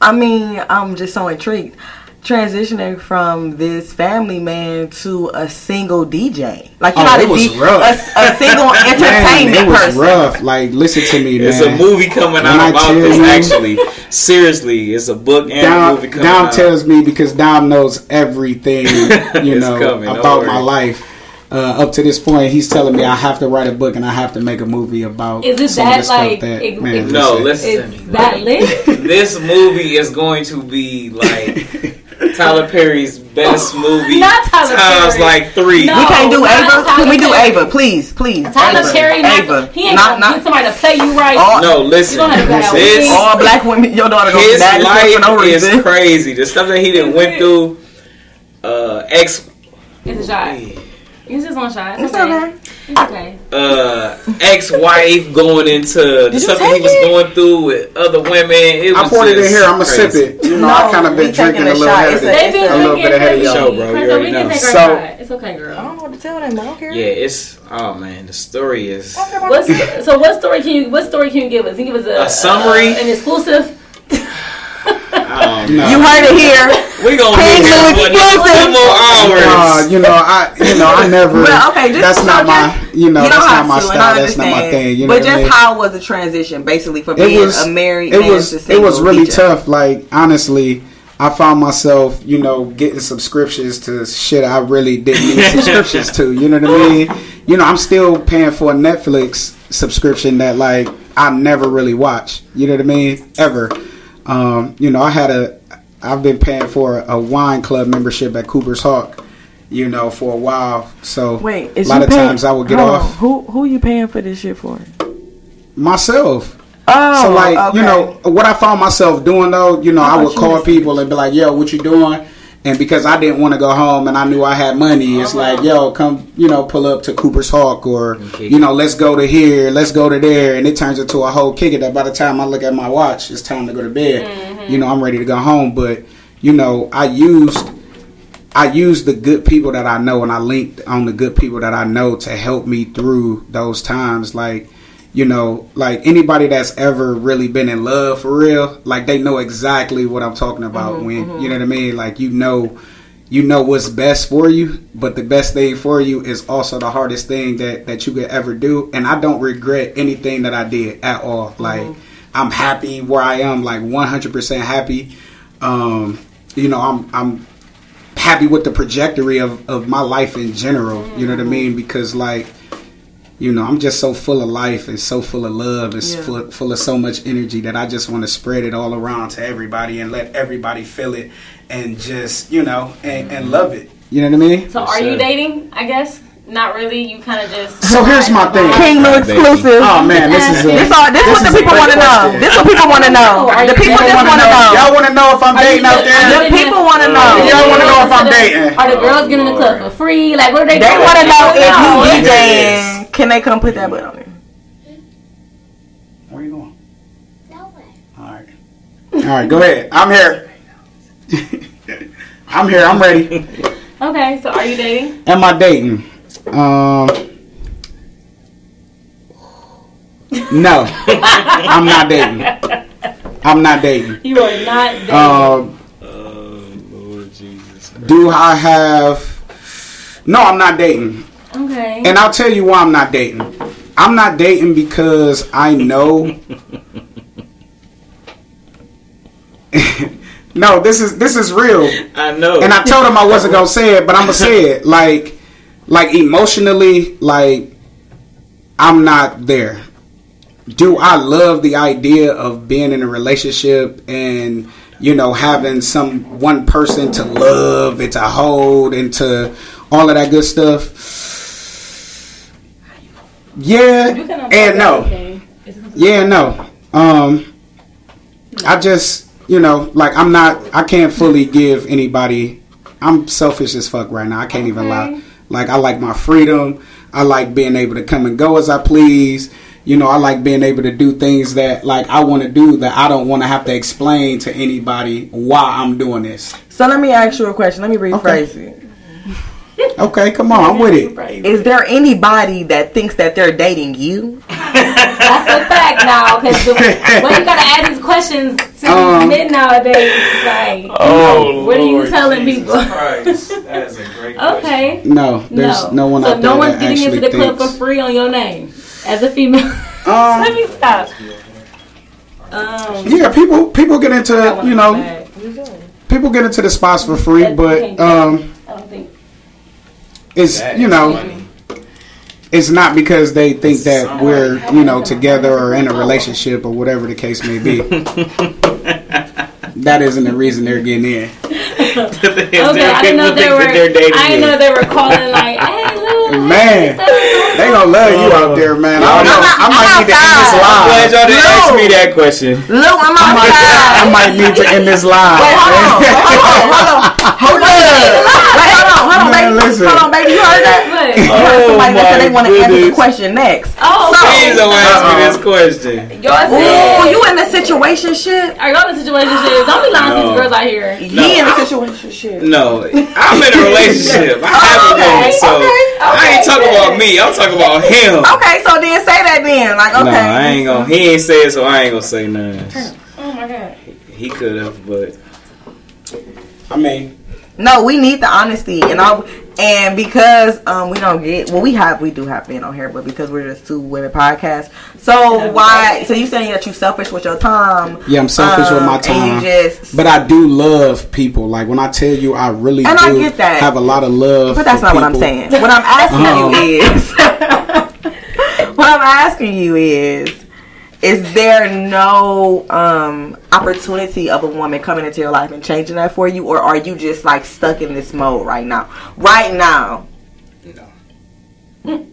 I mean, I'm just so intrigued. Transitioning from this family man to a single DJ, like you're Oh, not it a, was D- rough. a, a single Man, entertainment it was person. rough. Like, listen to me, It's man. a movie coming When out I about this. you- Actually, seriously, it's a book and a movie Dom, coming Dom out. tells me because Dom knows everything, you know, coming, about my life. Uh, up to this point, he's telling me I have to write a book and I have to make a movie about Is it some of that, the like, that ex- man. ex- no, listen. listen to me. that lit. This movie is going to be like Tyler Perry's best movie Not Tyler times Perry. like three. No. We can't do Ava. Can we do Perry. Ava, please, please? Tyler Ava. Perry, not, Ava. he ain't not, gonna not, somebody to play you right. all, No, listen. You don't have to have This, that all black women. Your daughter gonna be his mad for no life is crazy. The stuff that he didn't went through. Uh, ex It's a shot. It's just one shot. It's It's okay. It's okay. uh ex-wife going into the you stuff that he was it? going through with other women. It I was poured it in here. I'm gonna sip it. You know, I No, kind of been drinking a a little shot. ahead of a- it. A little bit ahead of heavy. y'all. Show, bro. You already we know. can take our So- shot. It's okay, girl. I don't know what to tell them. I don't care. Yeah, it's oh man, the story is What's, so what story can you what story can you give us? Can you give us a, A summary? an exclusive? Um, No. You heard it here. we gonna Pink be here for two more hours. Uh, you know, I, you know, I never. Well, okay, just that's not so my, you know, you that's don't my to, and I style. That's not my thing. You know but what I just mean? how was the transition, basically, from it being was a married it man was to it was really DJ? tough like honestly i found myself you know getting subscriptions to shit i really didn't need subscriptions to you know what i mean you know i'm still paying for a netflix subscription that like i never really watched you know what i mean ever um, you know i had a i've been paying for a wine club membership at cooper's hawk you know for a while so Wait, a lot of paying- times i would get off on. Who who you paying for this shit for? myself Oh, So like okay. you know what I found myself doing though, you know, I I, would call people and be like, "Yo, what you doing?" And because I didn't want to go home and I knew I had money, it's like, "Yo, come, you know, pull up to Cooper's Hawk or you know, let's go to here, let's go to there." And it turns into a whole kick it that by the time I look at my watch, it's time to go to bed. You know, I'm ready to go home, but you know, I used I used the good people that I know and I linked on the good people that I know to help me through those times. Like, you know, like anybody that's ever really been in love for real, like they know exactly what I'm talking about mm-hmm, when mm-hmm. you know what I mean? Like you know you know what's best for you, but the best thing for you is also the hardest thing that that you could ever do. And I don't regret anything that I did at all. Mm-hmm. Like I'm happy where I am, like 100% happy. Um, you know, I'm I'm happy with the trajectory of, of my life in general. You know what I mean? Because like you know, I'm just so full of life and so full of love and Yeah. full, full of so much energy that I just want to spread it all around to everybody and let everybody feel it and just, you know, and, and love it. You know what I mean? So are you dating? I guess not really. You kind of just. So here's my thing. King Lou exclusive. Oh man, this is a, This all. This, what is the people want to know. question. This what people want to know. The people just want to know. Y'all want to know if I'm dating out there? The people want to mm. know. Y'all wanna know if I'm dating? Are the girls getting the club for free? Like what are they? They want to know if you Yes. DJing. Can they come put that butt on there? Where you going? All right. All right, go ahead. I'm here. I'm here. I'm ready. Okay, so are you dating? Am I dating? Um. No, I'm not dating. I'm not dating. You are not dating. Um, Oh Lord Jesus. do I have? No, I'm not dating. Okay. And I'll tell you why I'm not dating. I'm not dating because I know. no, this is this is real. I know. And I told him I wasn't gonna say it, but I'm gonna say it. Like, like emotionally, like I'm not there. Do I love the idea of being in a relationship and you know having some one person to love and to hold and to all of that good stuff? Yeah and no. Okay. Yeah, no. Um, I just, you know, like I'm not. I can't fully give anybody. I'm selfish as fuck right now. I can't even lie. Like I like my freedom. I like being able to come and go as I please. You know, I like being able to do things that like I want to do that I don't want to have to explain to anybody why I'm doing this. So let me ask you a question. Let me rephrase it. Okay, come on, I'm with it. Is there anybody that thinks that they're dating you? That's a fact now, because when you gotta ask these questions to Um, men nowadays, like, Oh, what are you telling Jesus people? Christ. That is a great question. okay. No, there's no, no, one so out no one's that getting into the club thinks. for free on your name as a female. Um, Let me stop. Um, yeah, people people get into you know people get into the spots for free, but um, I don't think. It's That you know funny. it's not because they think that we're you know together or in a relationship or whatever the case may be. that isn't the reason they're getting in. Okay, I didn't know they were. I didn't know they were calling like, "Hey, Lou, Man, they gonna love you out oh. there, man. I don't know. I might need to end this I'm glad y'all didn't No. ask me that question. Lou, I'm I might, I might need to end this live. Wait, hold on, hold on, hold on, hold on. Wait, hold on, hold on, Man, baby. listen. Hold on, baby. You heard that? What? You heard Oh, somebody that said they want to answer the goodness. question next. Oh, So- Please don't ask me this question. Y'all Ooh, you in the situation shit? are y'all in situationships? Don't be lying to No. these girls out here. He in the situation shit. No, I'm in a relationship. I oh, have a okay, woman, so okay, I ain't talking about me. I'm talking about him. Okay, so then say that then. Like, okay. No, I ain't gonna. He ain't say it, so I ain't gonna say nothing. Oh my god. He could have, but I mean, No, we need the honesty, and all, and because um we don't get well, we have we do have men on here, but because we're just two women podcast, so why? So you saying that you selfish with your time? yeah, I'm selfish with um, my and time. you just, But I do love people. Like when I tell you, I really And I do get that. have a lot of love. but that's for not what I'm saying. What I'm asking Um, you is, what I'm asking you is. Is there no um, opportunity of a woman coming into your life and changing that for you, or are you just like stuck in this mode right now? Right now, no.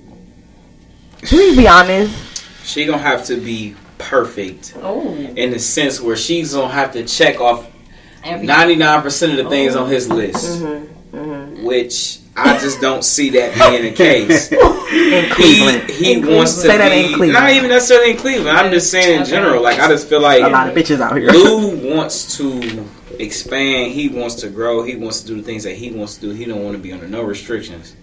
please be honest. She gonna have to be perfect Oh. in the sense where she's gonna have to check off ninety nine percent of the things on his list, Mm-hmm. which I just don't see that being the case. In He Cleveland. he In wants to Say that be in Cleveland. not even necessarily in Cleveland. I'm just saying in Okay. general. Like I just feel like a lot of bitches out here. Lou wants to expand. He wants to grow. He wants to do the things that he wants to do. He don't want to be under no restrictions.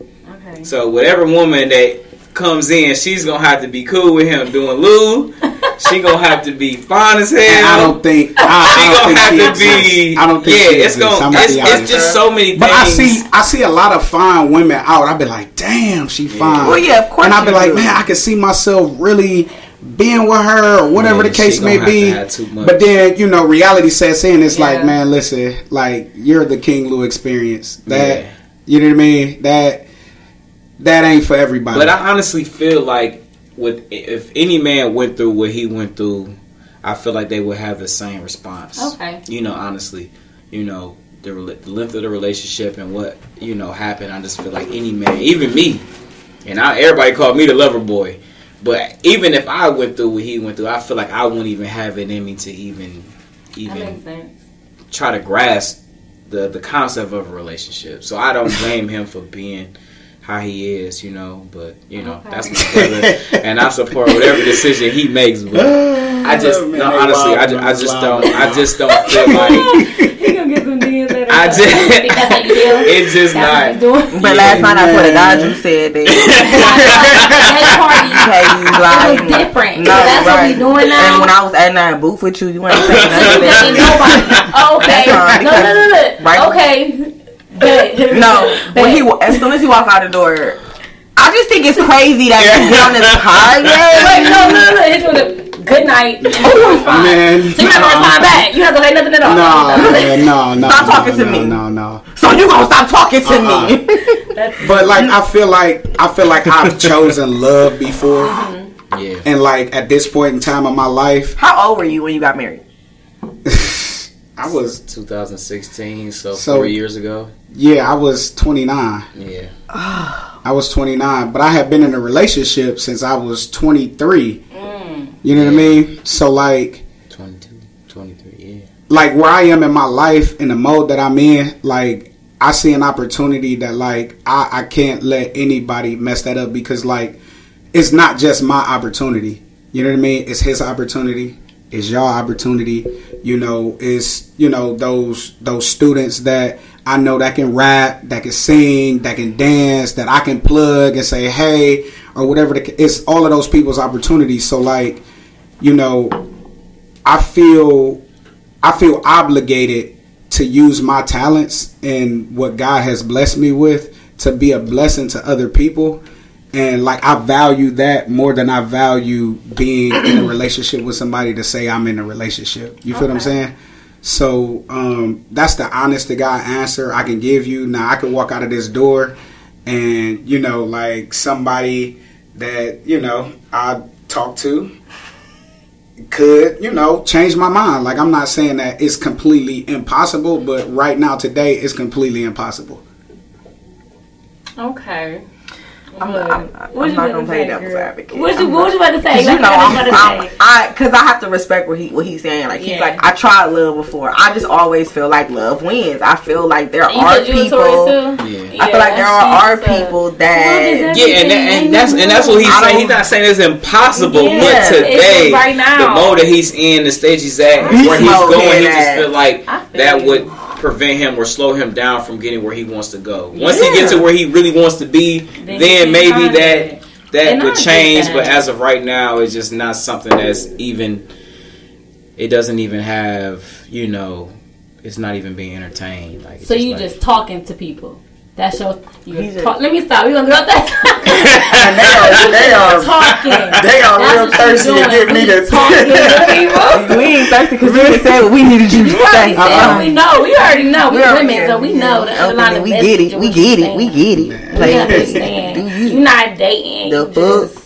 Okay. So whatever woman that comes in, she's gonna have to be cool with him doing Lou. She gonna have to be fine as hell. And I don't think I, I she don't gonna think have to be. I don't think yeah, it's gonna. I'm It's, it's just so many But I see, I see a lot of fine women out. I be like, damn, she fine. Well, yeah, of course And I be you like, do. man, I can see myself really being with her or whatever Yeah, the case may be. to have too much. But then you know, reality sets in. It's Yeah. like, man, listen, like you're the King Lou experience. That Yeah. you know what I mean? That that ain't for everybody. But I honestly feel like with if any man went through what he went through, I feel like they would have the same response. Okay. You know, honestly, you know the, the length of the relationship and what you know happened. I just feel like any man, even me, and I, everybody called me the lover boy. But even if I went through what he went through, I feel like I wouldn't even have it in me to even even try to grasp the the concept of a relationship. So I don't blame him for being how he is, you know. But you know, Okay. that's my brother, and I support whatever decision he makes. But I just, Man, no, they honestly, I just, I just don't, I just don't feel like he gonna get some later. I just, Think that's you it's just That's what not. doing. But last night I swear to God, you said that That party. Hey, you lying. was different. No, so that's what right. we doing now. And when I was at that booth with you, you ain't saying So nothing. thinking nobody. Oh, okay. No, no, no, no. Right. Okay. Bet. No, when he as soon as he walk out the door, I just think it's crazy that you get on this Wait, highway. no, no, no. Hit you with a good night. Oh, and then you respond. Man, So you're not gonna respond back. You're not gonna say nothing at all. No, man, no, no. Stop no, talking to no, me. No, no. So you gonna stop talking to Uh-uh. me? But like, I feel like I feel like I've chosen love before, mm-hmm. Yeah, and like at this point in time of my life, How old were you when you got married? I was 2016, so, So- four years ago. Yeah, I was 29. Yeah, I was 29, but I had been in a relationship since I was 23. Mm. You know what I mean? So like, 22, 23. Yeah, like where I am in my life in the mode that I'm in, like I see an opportunity that like I, I can't let anybody mess that up because like it's not just my opportunity. You know what I mean? It's his opportunity. It's your opportunity. You know, it's you know those those students that I know that can rap, that can sing, that can dance, that I can plug and say hey or whatever. The, it's all of those people's opportunities. So like, you know, I feel I feel obligated to use my talents and what God has blessed me with to be a blessing to other people. And like I value that more than I value being in a relationship with somebody to say I'm in a relationship. You feel what I'm saying? So um, that's the honest to God answer I can give you. Now I could walk out of this door and you know like somebody that you know I talk to could, you know, change my mind. Like I'm not saying that it's completely impossible, but right now today it's completely impossible. okay. I'm, Good. I'm, What I'm not gonna to play say, devil's girl? advocate. What you, I'm what you about to say? Cause you What know, I'm, I'm. I because I have to respect what he what he's saying. Like he's Yeah. like, I tried love before. I just always feel like love wins. I feel like there You are said you were people. Yeah. I feel like there are, are people that Yeah, and, that, and that's and that's what he's saying. He's not saying it's impossible, Yeah, but today, right now. the mode that he's in, the stage he's at, He's where he's going, he just at. feel like that would prevent him or slow him down from getting where he wants to go. Once he gets to where he really wants to be, Then then, maybe that that would change. that. But as of right now, it's just not something that's even. It doesn't even have, you know, it's not even being entertained. Like So you like- just talking to people. That's your. You He's talk, let me stop. We gonna get off that. they are they are talking. they are That's real thirsty to get me to talking we ain't thirsty because we just said what we needed you to say. Uh-uh. we know. We already know. We, are- women, so we know the Okay, underlying we get it. We get it. We get it. We Like, understand. you? You're not dating. The you just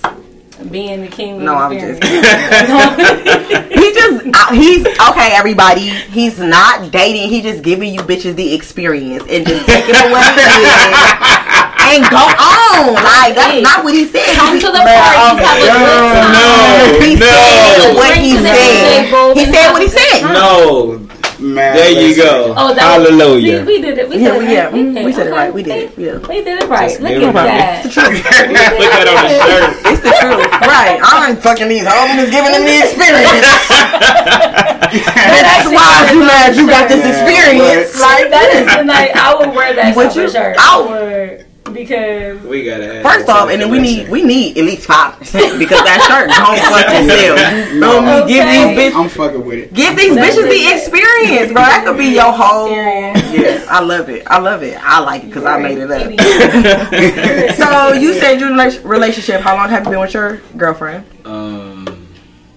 being the king No, I'm just he just uh, he's okay everybody. He's not dating. He just giving you bitches the experience and just taking away. And go on. Like that's not what he said. Come to the party, I'm have a good done. time. he No, said what he said. he said what he said. No. Man, There you go. Oh, that was- Hallelujah. see, we did it. We Yeah, did it. yeah, right. mm, we said it right. We did it, yeah. We did it right. Just Look at right. that. it's the truth Put that on the shirt. it's the truth right I ain't fucking these hoes I'm giving them the experience that's why you mad you got this experience Like that is the night I would wear that Would shit you? for. I I would. Would because We gotta First off, and then we need we need at least five percent because that shirt don't fucking sell. You feel me? Okay. Give these bitches I'm fucking with it. give these That's bitches the experience, bro. That could be your whole. Experience. Yeah, I love it. I love it. I like it because I made it up. So you said you're in a relationship. How long have you been with your girlfriend? um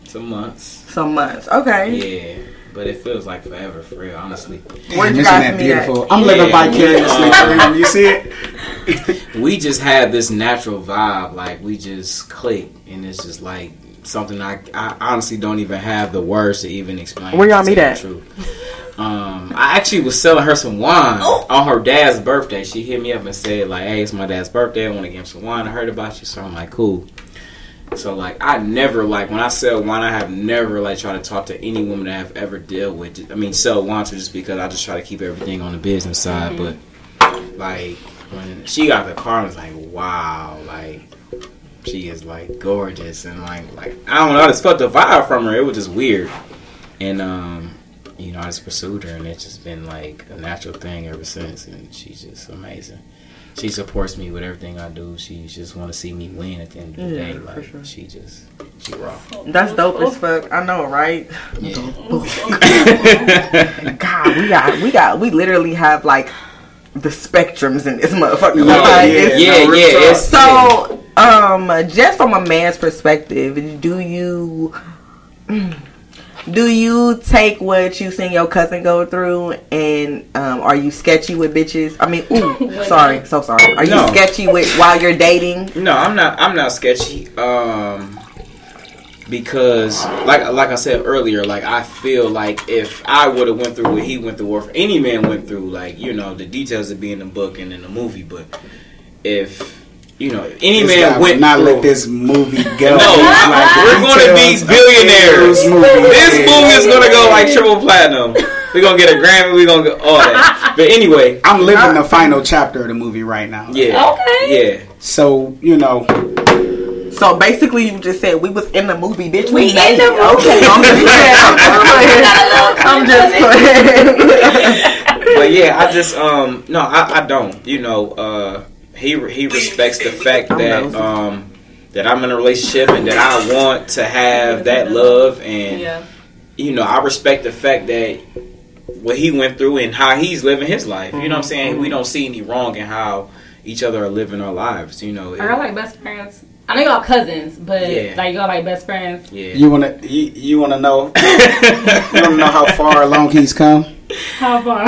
some months. Some months. Okay. Yeah. But it feels like forever for real, honestly. Where'd you Isn't guys that meet at? beautiful? I'm Yeah. living vicariously through him. You see it? We just had this natural vibe, like we just click, and it's just like something I, I honestly don't even have the words to even explain. Where y'all meet at? the truth. Um, I actually was selling her some wine on her dad's birthday. She hit me up and said like, "Hey, it's my dad's birthday. I want to give him some wine. I heard about you." So I'm like, "Cool." So like, I never like when I sell wine. I have never like tried to talk to any woman that I've ever dealt with. I mean, sell wine to just because I just try to keep everything on the business side. But like when she got the car, I was like, "Wow!" Like she is like gorgeous and like like I don't know. I just felt the vibe from her. It was just weird, and um, you know, I just pursued her, and it's just been like a natural thing ever since. And she's just amazing. She supports me with everything I do. She just want to see me win at the end of the Yeah, day. for Like sure. she just she raw. That's dope as fuck. I know, right? Yeah. God, we got, we got, we literally have like the spectrums in this motherfucker. Yeah, Like, yeah, it's- yeah, no, yeah, it's- So, um, just from a man's perspective, do you do you take what you seen your cousin go through, and um, are you sketchy with bitches? I mean, ooh, sorry, so sorry. Are you No. sketchy with while you're dating? No, I'm not. I'm not sketchy. Um, because like like I said earlier, like I feel like if I would have went through what he went through, or if any man went through, like you know, the details would be in the book and in the movie. But if you know, any This man would went not through, let this movie go. No, Like, we're gonna be billionaires. this movie. This movie is gonna go like triple platinum. We're gonna get a Grammy. We're gonna get all that. But anyway, I'm living the final chapter of the movie right now. yeah, Okay. yeah. So you know, So basically, you just said we was in the movie, bitch. We made in the it. Okay, I'm just I'm just playing. but yeah, I just um no, I, I don't. You know, uh he he respects the fact that um that I'm in a relationship and that I want to have that love and Yeah. you know, I respect the fact that what he went through and how he's living his life. You know what I'm saying? We don't see any wrong in how each other are living our lives, you know. Are y'all like best friends? I know y'all cousins, but Yeah. like y'all like best friends. yeah. you wanna you, you wanna know you wanna know how far along he's come. How far?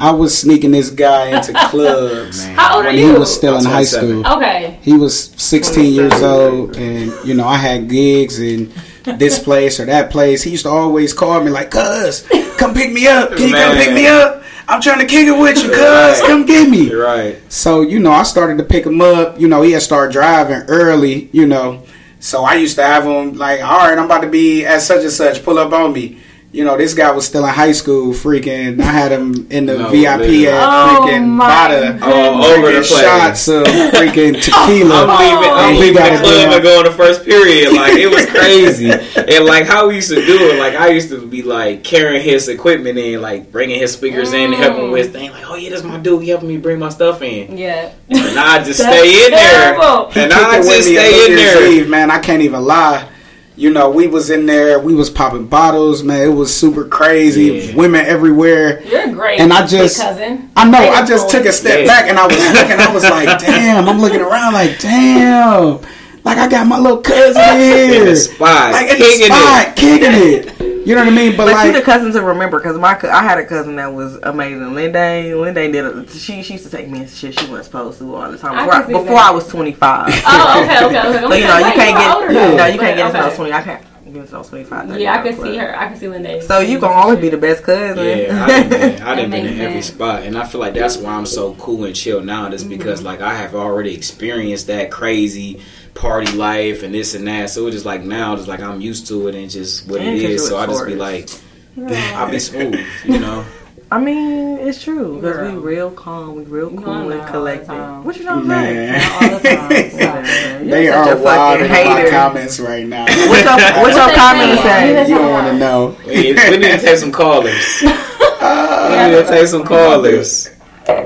I was sneaking this guy into clubs How old are when you? he was still in high school. Okay. He was 16 years old, and you know I had gigs in this place or that place. He used to always call me like, "Cuz, come pick me up. Can you come pick me up? I'm trying to kick it with you, cuz. Right. Come get me." You're right. So you know, I started to pick him up. You know, he had started driving early. You know, so I used to have him like, "All right, I'm about to be at such and such. Pull up on me." You know, this guy was still in high school. Freaking, I had him in the No, VIP literally. at Oh, freaking my Bada. All over the Freaking place. shots of freaking tequila. I'm leaving, I'm he leaving gotta the club do- and going to first period. Like it was crazy, and like how we used to do it. Like I used to be like carrying his equipment in, like bringing his speakers in, and helping with mm. things. Like, oh yeah, that's my dude. He helping me bring my stuff in, Yeah. and I just stay in terrible. there, and I kicked it just stay in there. Eve, man. I can't even lie. You know, we was in there. We was popping bottles, man. It was super crazy. Yeah. Women everywhere. You're great. And I just- cousin. I know. Great I just took a step Yeah. back and I was looking. I was like, damn. I'm looking around like, damn. Like I got my little cousin here, In the spot, like in the kicking spot, kicking it. You know what I mean? But, But like, the cousin to remember because my I had a cousin that was amazing. Linda, Linda did a, she she used to take me and shit she wasn't supposed to all the time I before, I, can before. I was twenty five. Oh, okay, okay, okay. So you know you Wait, can't you're get older no though, you can't get into okay. those twenty. I can't get into 25, Yeah, I can see her. I can see Linda. So you gonna always be the best cousin. Yeah, I done been, I done That been in every spot, and I feel like that's why I'm so cool and chill now. Just because mm-hmm. like I have already experienced that crazy party life and this and that, so it's just like now, just like I'm used to it and just what And it 'cause So I just be Taurus. like, I'll be smooth, you know. I mean, it's true because we real calm, we real You cool know and all the collected. time. What you don't say? man, all the time. Stop. They are wild fucking in my comments right now. What's your what's What your they comment say? you don't want to know. We need, we need to take some callers. We need to take some callers.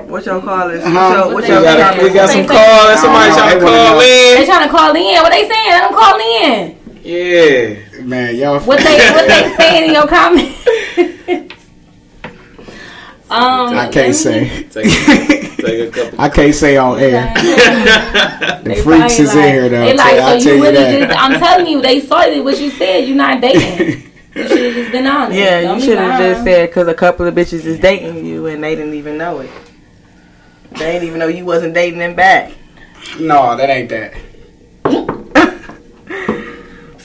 What's your call is? Uh-huh. What's What your, they what's your We got, comment? we got some They say- callers. Somebody trying to call wanna They trying to call in. What they saying? Let them call in. Yeah. Man, y'all. What they what they saying in your comments? um, I can't say. Take, take a couple. I can't say on air. The freaks probably is in here though. They like, I'll so tell you you really that. just, I'm telling you, they saw it, what you said. You're not dating. You should have just been honest. Yeah, Don't you should have just said because a couple of bitches is dating you and they didn't even know it. They didn't even know you wasn't dating them back. No, that ain't that.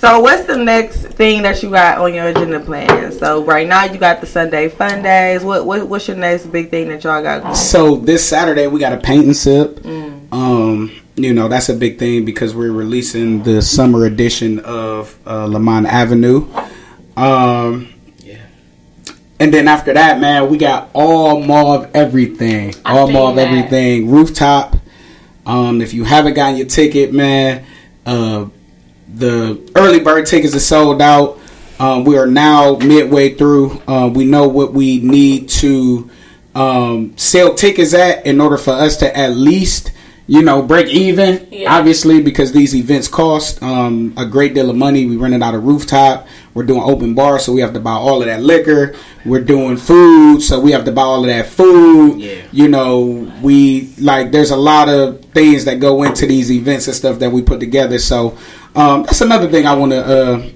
So what's the next thing that you got on your agenda plan? So right now you got the Sunday fun days. What, what what's your next big thing that y'all got going? So this Saturday we got a paint and sip. Mm. Um, you know that's a big thing because we're releasing the summer edition of uh, Lamont Avenue. Um. And then after that, man, we got all mauve everything, I all mauve that. everything rooftop. Um, if you haven't gotten your ticket, man, uh, the early bird tickets are sold out. Um, we are now midway through. Uh, we know what we need to um, sell tickets at in order for us to at least, you know, break even. Yeah. Obviously, because these events cost um, a great deal of money. We rented out a rooftop. We're doing open bar, so we have to buy all of that liquor. We're doing food, so we have to buy all of that food. Yeah. You know, we like. There's a lot of things that go into these events and stuff that we put together. So um, that's another thing I want to. Uh,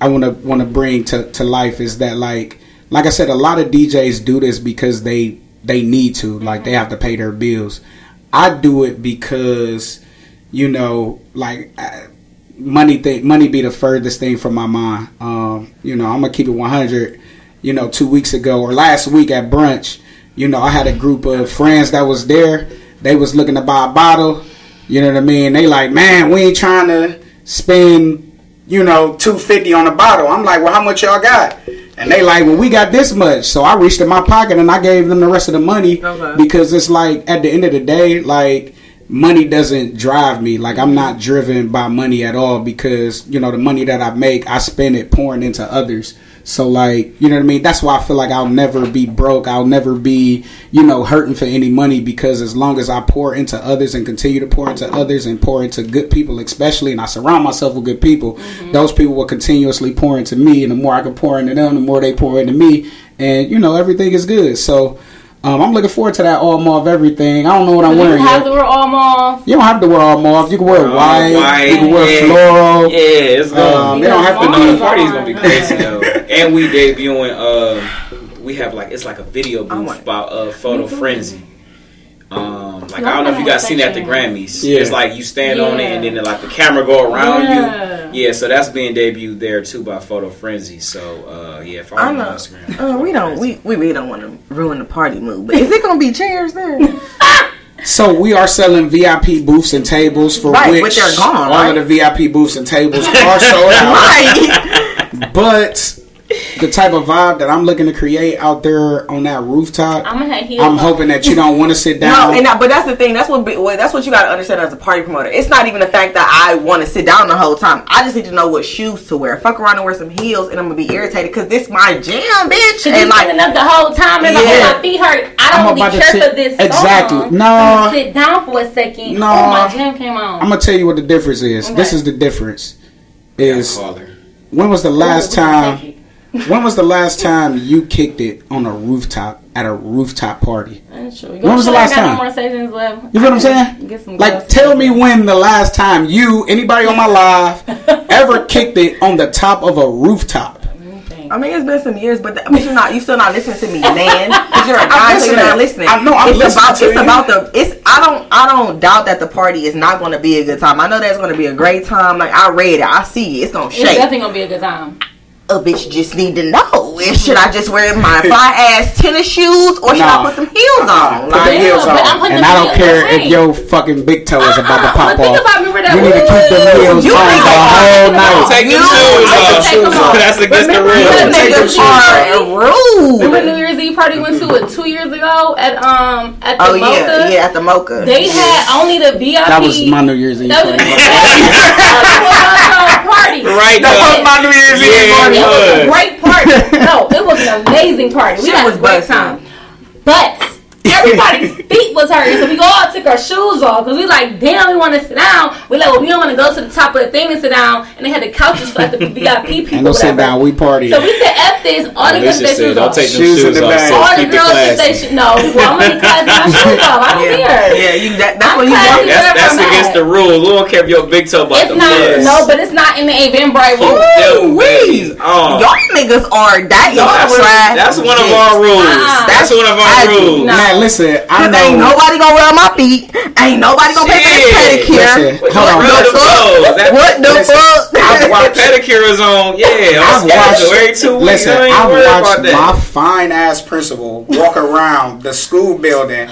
I want to want to bring to, to life is that like like I said, a lot of DJs do this because they they need to, like they have to pay their bills. I do it because you know, like uh, money thing, money be the furthest thing from my mind. Um, you know, I'm gonna keep it 100. You know, two weeks ago or last week at brunch, you know, I had a group of friends that was there. They was looking to buy a bottle. You know what I mean? They like, man, we ain't trying to spend you know, two fifty on a bottle. I'm like, well, how much y'all got? And they like, well, we got this much. So I reached in my pocket and I gave them the rest of the money Okay. because it's like at the end of the day, like money doesn't drive me. Like I'm not driven by money at all because you know the money that I make, I spend it pouring into others. So like, you know what I mean? That's why I feel like I'll never be broke. I'll never be, you know, hurting for any money because as long as I pour into others and continue to pour into others and pour into good people, especially, and I surround myself with good people, mm-hmm. those people will continuously pour into me. And the more I can pour into them, the more they pour into me. And, you know, everything is good. So, um, I'm looking forward to that all mauve everything. I don't know what I'm You wearing have yet. to wear all mauve. You don't have to wear all mauve. You can wear All white. white, You can wear yeah. floral. Yeah, it's gonna Um, be. they don't have to But do no, it. the party's gonna be crazy though. and we debuting. Uh, we have like it's like a video booth about uh, Photo Frenzy. Um, like Yeah, I don't know if you guys seen that at the Grammys. Yeah. It's like you stand on it and then like the camera go around Yeah. you. Yeah, so that's being debuted there too by Photo Frenzy. So uh, yeah, follow I me on Instagram. Uh, we don't we, we really don't want to ruin the party mood. But is it gonna be chairs there? So we are selling VIP booths and tables for Right, which but they're gone, all right? of the VIP booths and tables are sold out. right. But the type of vibe that I'm looking to create out there on that rooftop, I'm gonna have heels. I'm hoping that you don't want to sit down. No, and that, but that's the thing. That's what. Well, that's what you got to understand as a party promoter. It's not even the fact that I want to sit down the whole time. I just need to know what shoes to wear. Fuck around and wear some heels, and I'm gonna be irritated because this my jam, bitch. Should And you like, standing up the whole time and Yeah. oh, my feet hurt? I don't about really to care sit- for this Exactly. song. No. I'm sit down for a second. No. Oh, my jam came on. I'm gonna tell you what the difference is. This is the difference. Is when was the last Ooh, we're time? Take it. When was the last time you kicked it on a rooftop at a rooftop party? That's true. You When was the sure I last got time? No more stations left. You feel what I'm saying? Get some Like, tell to- me when the last time you, anybody on my live, ever kicked it on the top of a rooftop? I mean, it's been some years, but, but you're not. You still not listening to me, man. Because you're a I'm guy, so you're not listening. listening. I know, I'm it's listening about to it's you. about the it's. I don't I don't doubt that the party is not going to be a good time. I know that's going to be a great time. Like I read it, I see it. It's going to shake. It's definitely gonna be a good time. A bitch just need to know if should I just wear my fly ass tennis shoes or should Nah. I put some heels on? Put the Like, Yeah, heels on. putting And the I don't heels care if your fucking big toe is about to Uh-uh, pop off. about You need to keep them wood. heels You on the whole night. Take them You- shoes off. take 'em off. That's against the you Take rules. them niggas shoes. are rude. Remember New Year's Eve party we went to it two years ago at um at the Oh Mocha? yeah, yeah, at the Mocha. They had only the VIP. That was my New Year's Eve That was, party. that party. Right, That though. was my New Year's Eve Yeah, party. It was a great party. No, it was an amazing party. We Shit had was a great busting. time. But everybody's feet was hurting, so we all took our shoes off because we like, damn, we want to sit down. We like, well, we don't want to go to the top of the thing and sit down. And they had the couches for like the VIP people. Ain't no sit down. We party. So we said, F this, all All the girls Alicia get said, shoes don't off. take them Shoes in the off. bag. All the girls get they classy. shoes. No, well, I'm gonna be classy my shoes off. I don't Yeah, care. yeah, you. That, that's I'm what you classy. want. That's, that's against at. the rules. We don't care if your big toe about It's the not. flares. No, but it's not in the Eventbrite rule. Them Ooh, babies. Oh. Y'all niggas are that y'all That's, that's one of our rules. That's one of our rules. No. Man, listen, I Cause ain't nobody gonna rub my feet. Ain't nobody gonna pay for this pedicure. Listen, hold on. Rub the toes. That- What the fuck? I've watched- pedicure is on. Yeah, I've watched. every two weeks. Listen, I ain't I've watched my fine ass principal walk around the school building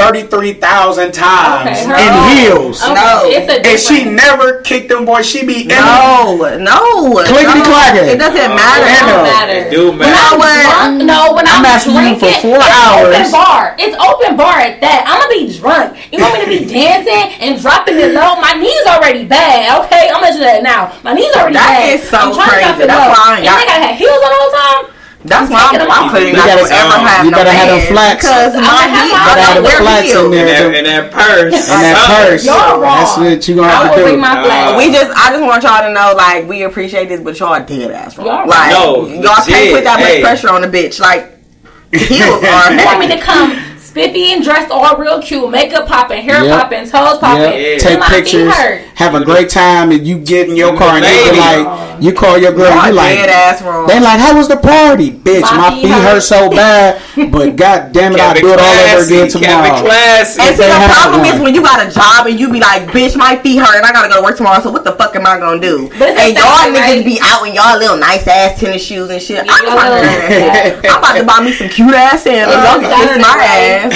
thirty three thousand times Okay, her- in heels, Okay, No. And she never kicked them boys. She be in No, no. Clickety no. clackety. It doesn't Oh, matter. It no. don't matter. It do When matter. I'm drunk, no, when I'm I'm, asking you drinking, for four it's hours. open bar. It's open bar at that. I'm gonna be drunk. You want me to be dancing and dropping it low? My knees already bad. Okay, I'm gonna do that now. My knees already That bad. is so I'm crazy. to drop it That's why I ain't and got- I gotta heels on the whole time. That's why I'm, I'm putting You gotta- gonna ever um, have you no better have them man flats. Because I'm my gonna have feet my- are gotta have the flats in there. And that, in that purse. And that purse. Y'all wrong. That's what you gonna I have will to bring do. my flag. We just, I just want y'all to know, like, we appreciate this, but y'all dead ass wrong. Y'all Like, No, y'all can't legit. put that much Hey. pressure on a bitch. Like, heels are You want me to come spiffy and dressed all real cute, makeup popping, hair Yep. popping, toes popping. Yeah, Yeah. take my pictures, hurt. have a great time, and you get in your car and they be like, you call your girl, Y'all like, dead ass wrong. they like, how was the party, bitch? My My feet feet hurt." hurt so bad, but god damn it, I'll do it all over again tomorrow. classy. And If see, the problem is when you got a job and you be like, bitch, my feet hurt and I gotta go to work tomorrow, so what the fuck am I gonna do? But And y'all same, niggas right? be out in y'all little nice ass tennis shoes and shit. I'm, about to, little- I'm about to buy me some cute ass sandals. Uh, Y'all can kiss my right? Ass.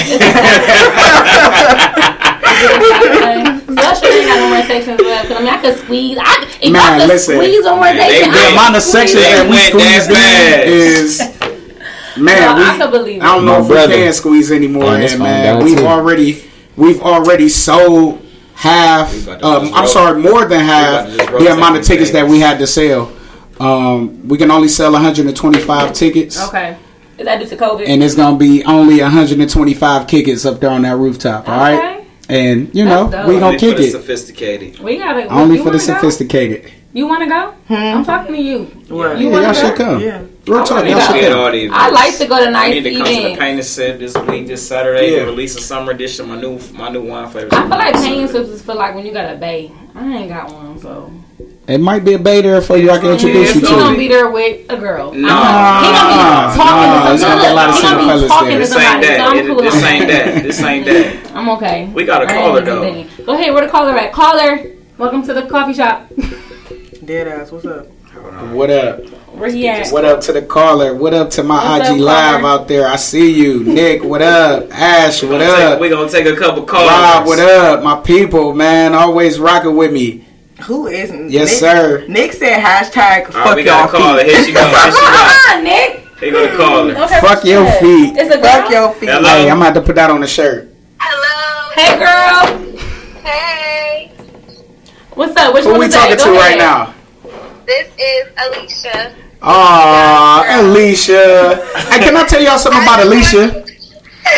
Y'all sure ain't got no more sections left. 'Cause I mean, I could squeeze. I, if Man, I could listen. squeeze on more Man, they sections, went- I The amount of squeeze. sections that we went squeezed in is, man, No, we, I can believe I don't know if brother. we can squeeze anymore, Man, it's in, man. We've too. already, we've already sold half. We about to Um, I'm sorry, more than half the amount of these tickets that we had to sell. Um, we can only sell 125 tickets. Okay. Is that due to COVID? and it's gonna be only 125 kickets up there on that rooftop. All right, Okay. and you know we gonna Only for kick the it sophisticated. we gotta. only for the wanna go? sophisticated. You want to go? Hmm. I'm talking to you. What? You yeah, y'all go? should come. Yeah. Real I talk, y'all should Get come. I like to go to I nice need to come to the events. Paint and Sip this week, this Saturday, Yeah. to release a summer edition, my new my new wine flavors. I feel like pain sips is feel like when you got a bay. I ain't got one, so It might be a bay there for you. I can introduce Yeah, you he it's to. gonna it. be there with a girl. No. I he gonna Nah, be talking nah, to it's gonna be a lot of somebody. He single gonna be fellas talking there. to This ain't somebody. So that. Cool. This ain't that. This ain't that. I'm okay. We got a I ain't caller, even though. thinking. Go ahead. Where the caller at? Caller. Welcome to the coffee shop. Dead ass, what's up? What up? Where he at? What up to the caller? What up to my What's IG up, live caller? out there? I see you, Nick. What up? Ash. What We're gonna take- up? We gonna take a couple calls. Rob. What up? My people, man, always rocking with me. Who is Yes, Nick, sir. Nick said hashtag All fuck right, we got y'all a caller. Here she go. Here she go. Ah, Nick. Here go the caller. Okay, Fuck your that? feet. It's a girl. Fuck your feet. Hello. Hey, I'm about to put that on the shirt. Hello. Hey, girl. Hey. What's up? What you Who we wanna say? talking Go to right ahead. now? This is Alicia. Aw, Alicia. Hey, can I tell y'all something about Alicia?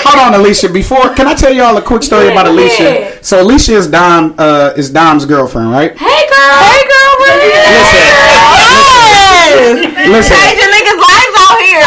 Hold on, Alicia. Before, can I tell y'all a quick story Yeah, about Alicia? ahead. So Alicia is Dom, uh, is Dom's girlfriend, right? Hey, girl. Hey, girl. Yes. Listen, Changing niggas' lives out here.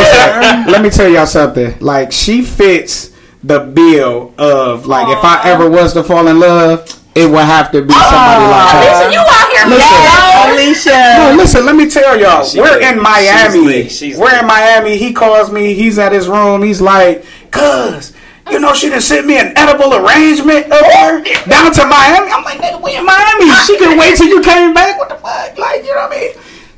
listen, let me tell y'all something. Like she fits the bill of like if I ever was to fall in love, it would have to be somebody like her. Alicia, you out here Listen. mad. No, listen, let me tell y'all. She we're lit. in She's Miami. lit. She's we're lit. in Miami. He calls me. He's at his room. He's like, cuz, you know, she done sent me an edible arrangement up there down to Miami. I'm like, nigga, we in Miami. She can wait till you came back. What the fuck? Like, you know what I mean?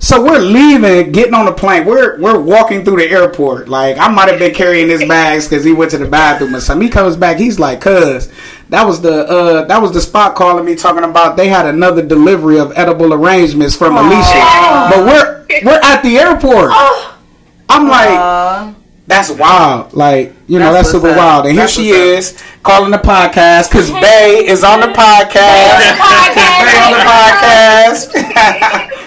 So we're leaving, getting on the plane. We're we're walking through the airport. Like I might have been carrying his bags because he went to the bathroom or something. He comes back. He's like, "Cuz, that was the uh, that was the spot calling me talking about they had another delivery of edible arrangements from Alicia, but we're we're at the airport. I'm like, that's wild. Like, you know, That's that's, super up. wild. And here she is calling the podcast because Bay is on the podcast. Bay on the podcast.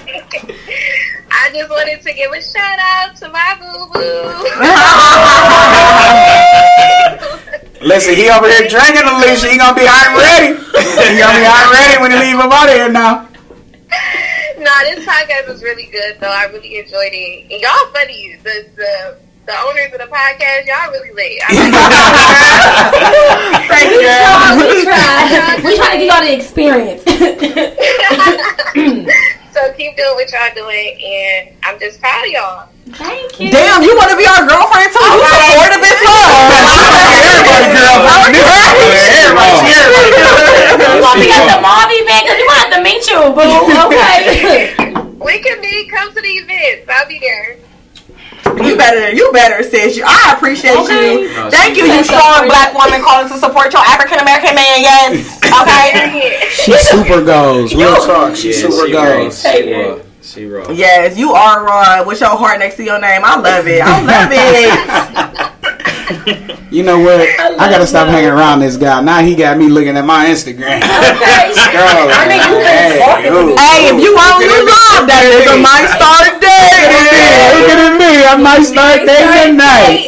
I just wanted to give a shout out to my boo boo. Listen, he over here drinking, Alicia. He gonna be hot and ready. he gonna be hot and ready when he leave him out of here now. no, Nah, this podcast was really good though. I really enjoyed it. And y'all funny. The the the owners of the podcast, y'all really lit. I like Thank We you. try, we try. we try to get y'all the experience. so keep doing what y'all doing, and I'm just proud of y'all. Thank you. Damn, you want to be our girlfriend too? You supportive as fuck. We got the Marvy man because we want to meet you, boo. Okay. We can meet. Come to the events. I'll be there. You better, you better, sis. You, I appreciate Okay. Oh, you. No, Thank you, you strong black woman calling to support your African American man. Yes. Okay. She super goes. Real talk. She Yeah, super she goes. raw. She raw. She raw. yes, you are raw with your heart next to your name. I love it. I love it. You know what? I, gotta stop hanging around this guy. Now he got me looking at my Instagram. Girl, I mean, you been hey, talking to Hey, if you want Look to love, that is a nice start Look at me. I might start dating tonight.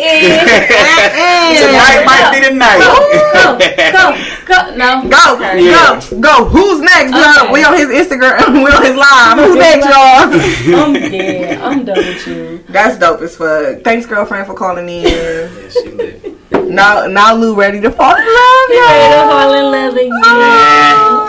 Tonight might be the night. Go, go, go. No. Go, Yeah. go, go. Who's next? We, on, Okay. we on his Instagram. We on his live. Who's next, y'all? I'm yeah, I'm done with you. That's dope as fuck. Thanks, girlfriend, for calling in. Yeah, she lit. Now, now Lou ready to fall in love, you Ready to fall in love again. Oh.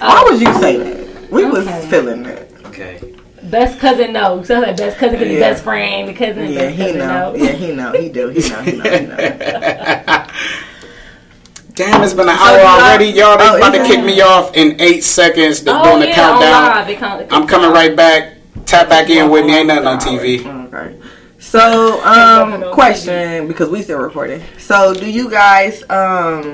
Why would you say that? We was feeling that. Okay. Best cousin no. So like best cousin could be Yeah. best friend. The cousin and Yeah, best he cousin know. no. Yeah, he know. He do. He know. He know. He know. Damn, it's been an So hour you got- already. Y'all, they Oh, about to kick me off in eight seconds. They're Oh doing the yeah, countdown. on live. Count, I'm coming right back. Tap back in with me. Ain't nothing on TV. Okay. So, um, question because we still recording. So, do you guys um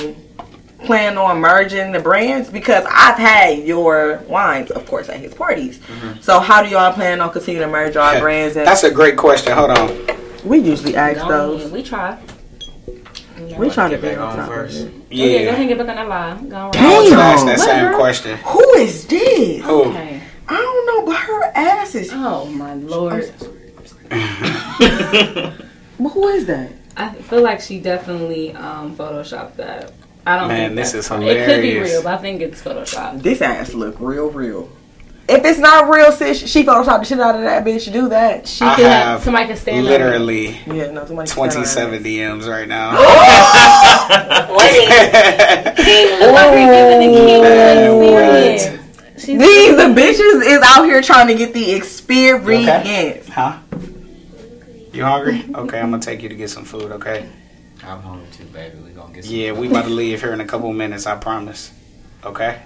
plan on merging the brands? Because I've had your wines, of course, at his parties. So, how do y'all plan on continuing to merge our brands? And That's a great question. Hold on. we usually ask Go those. ahead. We try. We try to Get be back on on top first. of. Yeah. Okay, go ahead and get back on that live. Go on. Damn. I was gonna ask that What, same girl? question. Who is this? Who? Okay. I don't know, but her ass is. Oh my lord. But who is that? I feel like she definitely um photoshopped that. I don't Man, think this is is It could be real, but I think it's photoshopped. This ass look real, real. If it's not real, sis, she photoshopped the shit out of that bitch. Do that. She I could have have somebody can stand Literally Yeah, no, somebody 27 DMs right now. Giving the king the experience. She's These the bitches is out here trying to get the experience. huh? You hungry? Okay, I'm gonna take you to get some food. Okay. I'm hungry too, baby. We gonna get some. Yeah, we about to leave here in a couple minutes. I promise. Okay.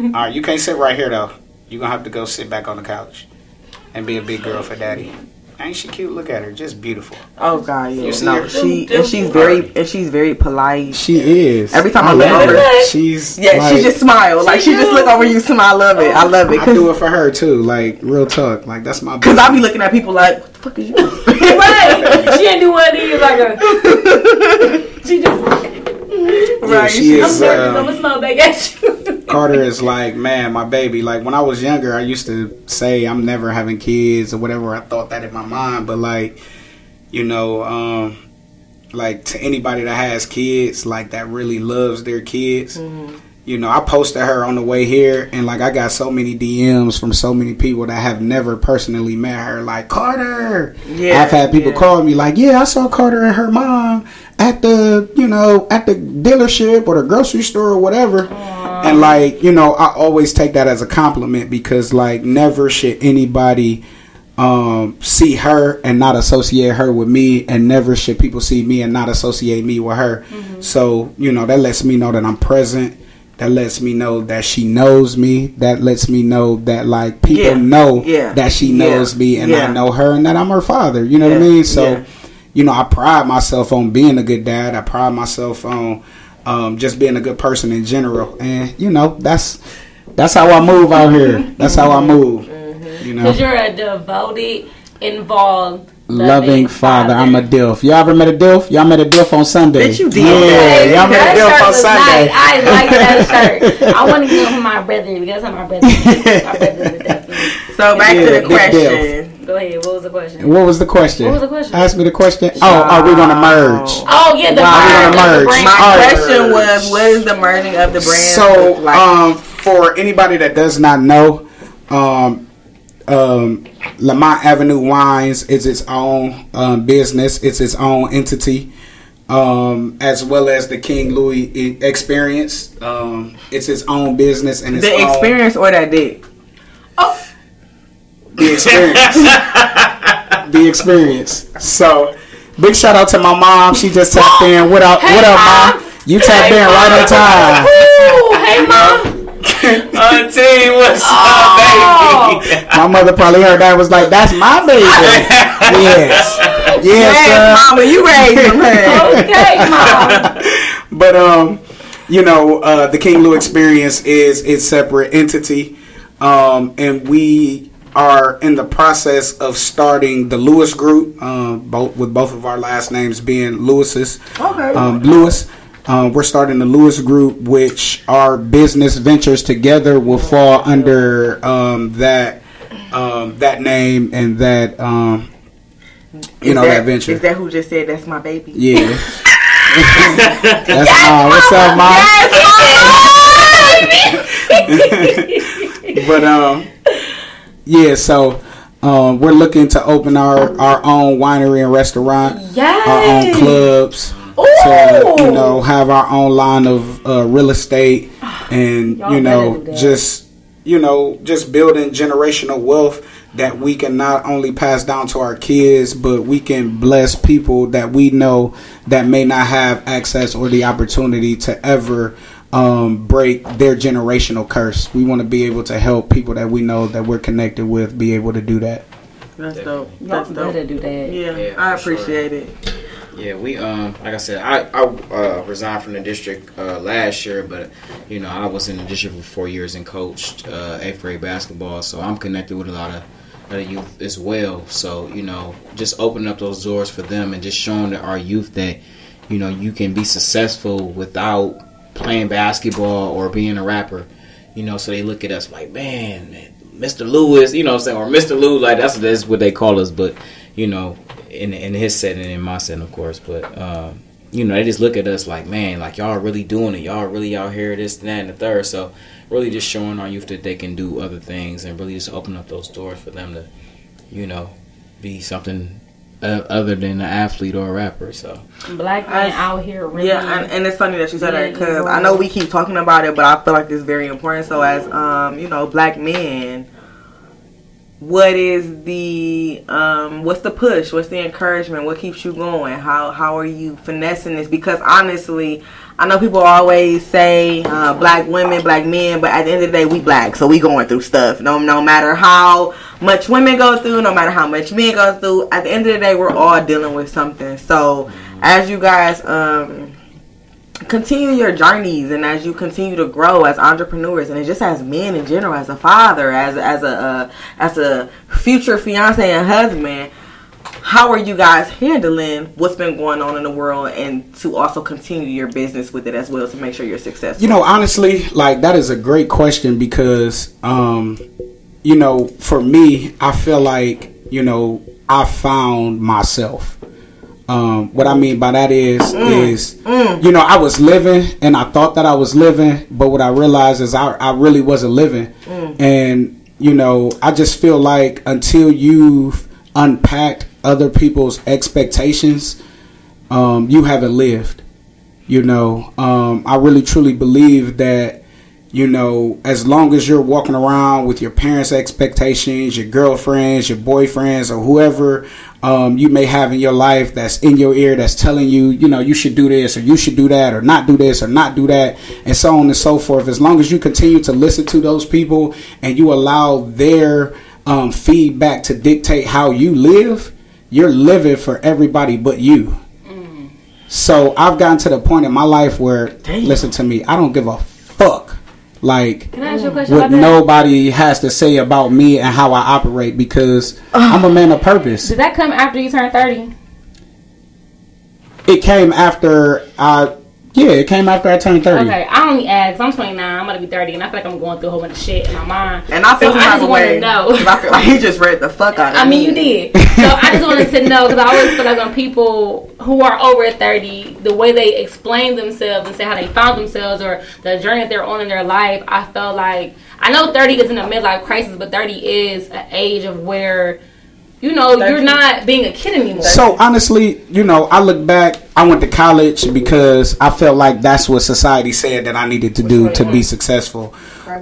All right, you can't sit right here though. You gonna have to go sit back on the couch and be a big girl for daddy. Ain't she cute? Look at her, just beautiful. Oh god, yeah. You see No, her? she and she's very and she's very polite. She is. Every time I look love over- her, she's Yeah, like, she just smile like she just look over you. Smile. I love it. I love it I do it for her too. Like real talk. Like that's my. because I be looking at people like, what the fuck is you? right. She ain't do one of these like a. She just. Right, she she- I'm is. I'm gonna smell back at you. Carter is like, man, my baby. Like when I was younger, I used to say I'm never having kids or whatever. I thought that in my mind, but like, you know, um, like to anybody that has kids, like that really loves their kids. You know, I posted her on the way here, and like I got so many DMs from so many people that have never personally met her. Like Carter, Yeah, I've had people yeah. call me like, yeah, I saw Carter and her mom at the, you know, at the dealership or the grocery store or whatever. And like, you know, I always take that as a compliment because like never should anybody um see her and not associate her with me and never should people see me and not associate me with her. So, you know, that lets me know that I'm present. That lets me know that she knows me. That lets me know that like people Yeah. know Yeah. that she Yeah. knows me and Yeah. I know her and that I'm her father. You know what I mean? So Yeah. You know, I pride myself on being a good dad. I pride myself on um, just being a good person in general. And you know, that's that's how I move out here. That's how I move. You know, Because you're a devoted, involved, loving father. I'm a dilf. Y'all ever met a dilf? Y'all met a dilf on Sunday. Bitch, you did. Yeah, y'all met that a dilf on Sunday. nice. I like that shirt. I want to give him my brother because I'm my brother. my brother. So back Yeah, to the big question. Go ahead. What was the question? What was the question? What was the question? Ask me the question. Oh, are we gonna merge? Oh yeah, the Wow, merge. we're gonna the brand. My All right. question was, what is the merging of the brands So, like? um, for anybody that does not know, Um, um, Lamont Avenue Wines is its own um, business. It's its own entity, um, as well as the King Louis Experience. Um, it's its own business and its The own, experience or that dick? The experience. the experience. So, big shout out to my mom. She just tapped in. What up? what up, mom? You tapped in right on time. Ooh, hey mom. Auntie, what's up, baby? My mother probably heard that was like, "That's my baby." yes, yes, Yes, sir. mama, you raised him, honey. Okay, mom. But um, you know, uh, the King Lou Experience is its separate entity, um, and we are in the process of starting the Lewis Group, um, both with both of our last names being Lewis's. Okay. Um, Lewis. Um, we're starting the Lewis Group, which our business ventures together will fall under um, that um, that name and that um, you Is know that, venture. Is that who just said that's my baby? Yeah. That's mom. What's up, mom? but um, yeah. So um, we're looking to open our our own winery and restaurant, our own clubs. To you know, have our own line of uh, real estate, and Y'all you know, better do that. just you know, just building generational wealth that we can not only pass down to our kids, but we can bless people that we know that may not have access or the opportunity to ever um, break their generational curse. We want to be able to help people that we know that we're connected with be able to do that. That's dope. Y'all That's dope. better do that. Yeah, Yeah, I for sure. appreciate it. Yeah, we um like I said, I I uh, resigned from the district uh, last year, but you know I was in the district for four years and coached uh, eighth grade basketball, so I'm connected with a lot of other youth as well. So you know, just opening up those doors for them and just showing that our youth that you know you can be successful without playing basketball or being a rapper. You know, so they look at us like, man, man Mr. Lewis, you know what I'm saying, or Mr. Lou, like that's that's what they call us, but you know, in in his setting and in my setting, of course. But um, you know, they just look at us like, man, like y'all really doing it. Y'all really out here, this, and that, and the third. So really, just showing our youth that they can do other things, and really just open up those doors for them to, you know, be something uh, other than an athlete or a rapper. So Black men I- out here really. Yeah, and, and it's funny that you said that because I know we keep talking about it, but I feel like it's very important. So, as um, you know, black men, what is the um, what's the push? What's the encouragement? What keeps you going? How how are you finessing this? Because honestly, I know people always say uh, black women, black men, but at the end of the day, we black, so we going through stuff. No, no matter how much women go through, no matter how much men go through, at the end of the day, we're all dealing with something. So, as you guys um continue your journeys and as you continue to grow as entrepreneurs and just as men in general as a father as as a uh, as a future fiance and husband how are you guys handling what's been going on in the world and to also continue your business with it as well to make sure you're successful You know, honestly, like that is a great question because, um, you know, for me, I feel like you know I found myself. Um, what I mean by that is, is you know, I was living and I thought that I was living, but what I realized is I, I really wasn't living. And you know, I just feel like until you've unpacked other people's expectations, um, you haven't lived. You know, um, I really truly believe that, you know, as long as you're walking around with your parents' expectations, your girlfriends, your boyfriends, or whoever um, you may have in your life that's in your ear that's telling you, you know, you should do this or you should do that or not do this or not do that, and so on and so forth. As long as you continue to listen to those people and you allow their um, feedback to dictate how you live, you're living for everybody but you. So I've gotten to the point in my life where, listen to me, I don't give a fuck. Like, Can I ask you a question what nobody has to say about me and how I operate because I'm a man of purpose. Did that come after you turned thirty? It came after I, yeah, it came after I turned 30. Okay, I only asked. I'm 29. I'm gonna be 30, and I feel like I'm going through a whole bunch of shit in my mind. and I feel so some I type just of want way to know. 'cause I feel like he just read the fuck out of me. I mean, you did. So I just wanted to know because I always feel like when people who are over 30, the way they explain themselves and say how they found themselves or the journey that they're on in their life, I felt like I know 30 isn't a midlife crisis, but 30 is an age of where, you know, you're not being a kid anymore. So honestly, you know, I look back. I went to college because I felt like that's what society said that I needed to do to be successful.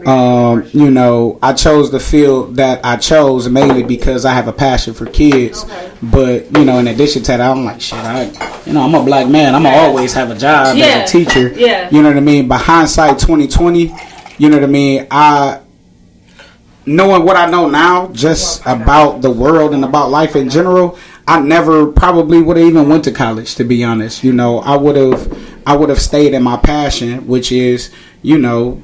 Um, you know, I chose the field that I chose mainly because I have a passion for kids. But you know, in addition to that, I'm like, shit, I, you know, I'm a black man. I'm gonna always have a job Yeah. as a teacher. Yeah. You know what I mean? But hindsight, 2020. You know what I mean? I knowing what I know now, just about the world and about life in general, I never probably would have even went to college. To be honest, you know, I would have, I would have stayed in my passion, which is, you know,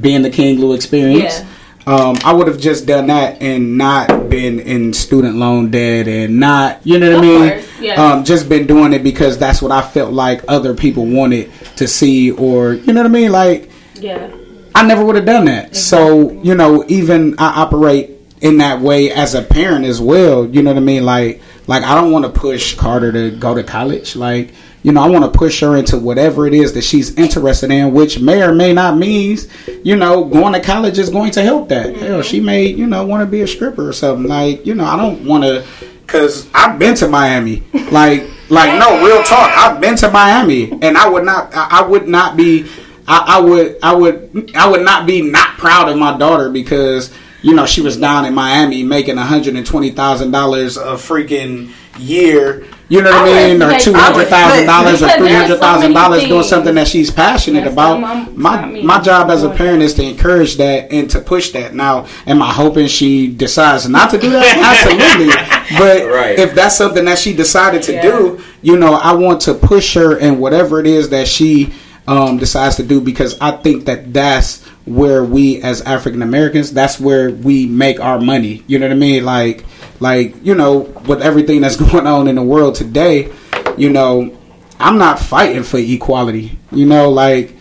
being the King Lou experience. Yeah. Um, I would have just done that and not been in student loan debt and not, you know what I mean? course, yes. Um, just been doing it because that's what I felt like other people wanted to see, or you know what I mean? Like, yeah. I never would have done that. So, you know, even I operate in that way as a parent as well. You know what I mean? Like, like I don't want to push Carter to go to college. Like, you know, I want to push her into whatever it is that she's interested in, which may or may not means, you know, going to college is going to help that. Mm-hmm. Hell, she may, you know, want to be a stripper or something. Like, you know, I don't want to, cause I've been to Miami. Like, like no real talk. I've been to Miami, and I would not, I would not be. I, I would I would I would not be not proud of my daughter because you know she was down in Miami making one hundred and twenty thousand dollars a freaking year. You know what I, I mean, or two hundred thousand dollars or Because three there are hundred so thousand many dollars doing something that she's passionate That's about. not my- My not me. my job as a parent is to encourage that and to push that. Now, am I hoping she decides not to do that? Absolutely. But Right. if that's something that she decided to Yeah. do, you know, I want to push her in whatever it is that she um, decides to do because I think that that's where we as African Americans, that's where we make our money. You know what I mean? Like, like you know, with everything that's going on in the world today, you know, I'm not fighting for equality. You know, like,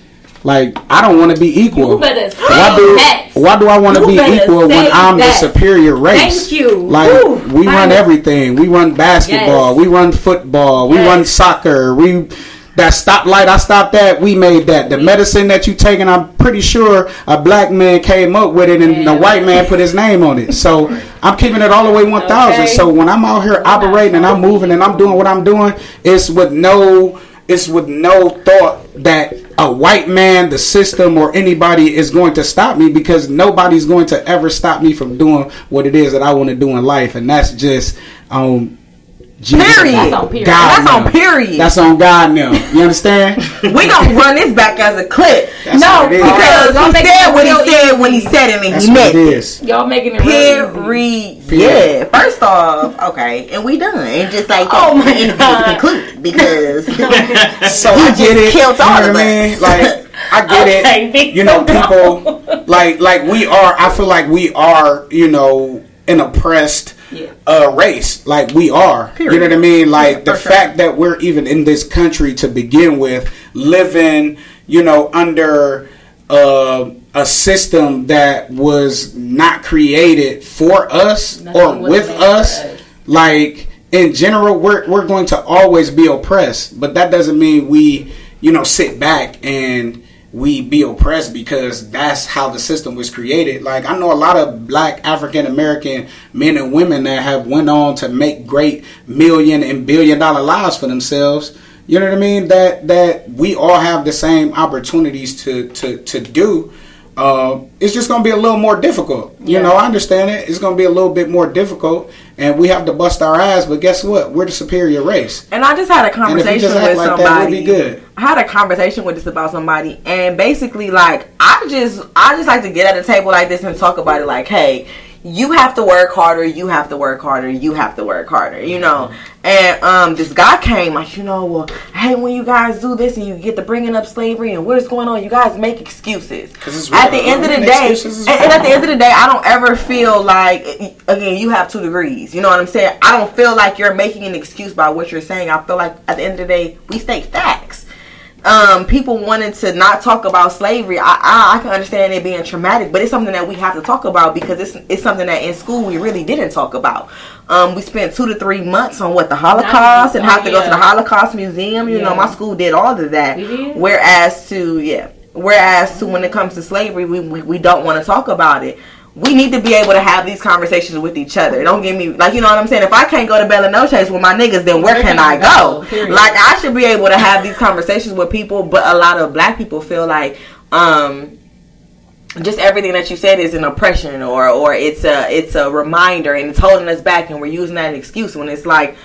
like I don't want to be equal. You better say why do that. why do I want to be equal when I'm that. the superior race? Thank you. Like Woo. we run Finally. everything. We run basketball. Yes. We run football. We run soccer. We that stoplight I stopped at. We made that. The medicine that you taking, I'm pretty sure a black man came up with it, and Yeah. the white man put his name on it. So I'm keeping it all the way 1,000. Okay. So when I'm out here operating and I'm moving and I'm doing what I'm doing, it's with no. It's with no thought that a white man, the system, or anybody is going to stop me because nobody's going to ever stop me from doing what it is that I want to do in life, and that's just um. Jesus. Period. That's on period. God That's on period. That's on God now. You understand? we gonna run this back as a clip. That's no, what it is. because Don't he said what he real said when he said it and That's he what meant it it. is. Y'all making it really easy. Period. Yeah. First off, okay, and we done. And just like that. Oh my And just God. conclude because So I just get it. killed you know all of I us. Like I get Okay, it. You know, people like like we are. I feel like we are. You know, an oppressed Yeah. uh, race. Like we are. You know what I mean? Like the sure. fact that we're even in this country to begin with, living. You know, under. Uh, a system that was not created for us Nothing or with us us. like in general we're we're going to always be oppressed but that doesn't mean we you know sit back and we be oppressed because that's how the system was created. Like i know a lot of black african american men and women that have went on to make great million and billion dollar lives for themselves. You know what i mean? That that we all have the same opportunities to to to do uh, it's just going to be a little more difficult. You know, I understand it. It's going to be a little bit more difficult, and we have to bust our ass. But guess what? We're the superior race. And I just had a conversation with like somebody. that. I had a conversation with this about somebody, and basically, like, I just, I just like to get at a table like this and talk about it. Like, hey, you have to work harder. You have to work harder. You have to work harder. You know. And um, this guy came like, you know, well, hey, when you guys do this and you get to bringing up slavery and what's going on, you guys make excuses. At the end of the day, and, and at the end of the day, I don't ever feel like, again, you have two degrees. You know what I'm saying? I don't feel like you're making an excuse by what you're saying. I feel like at the end of the day, we state facts. Um, people wanting to not talk about slavery, I, I I can understand it being traumatic, but it's something that we have to talk about because it's it's something that in school we really didn't talk about. Um, we spent two to three months on what the Holocaust and have to go to the Holocaust Museum. You know, my school did all of that. Did? Whereas to yeah, Whereas to when it comes to slavery, we, we, we don't want to talk about it. We need to be able to have these conversations with each other. Don't get me like you know what I'm saying. If I can't go to Bella No Chase with my niggas, then where, can, I go? Period. Like I should be able to have these conversations with people, but a lot of black people feel like um just everything that you said is an oppression or or it's a it's a reminder and it's holding us back and we're using that excuse when it's like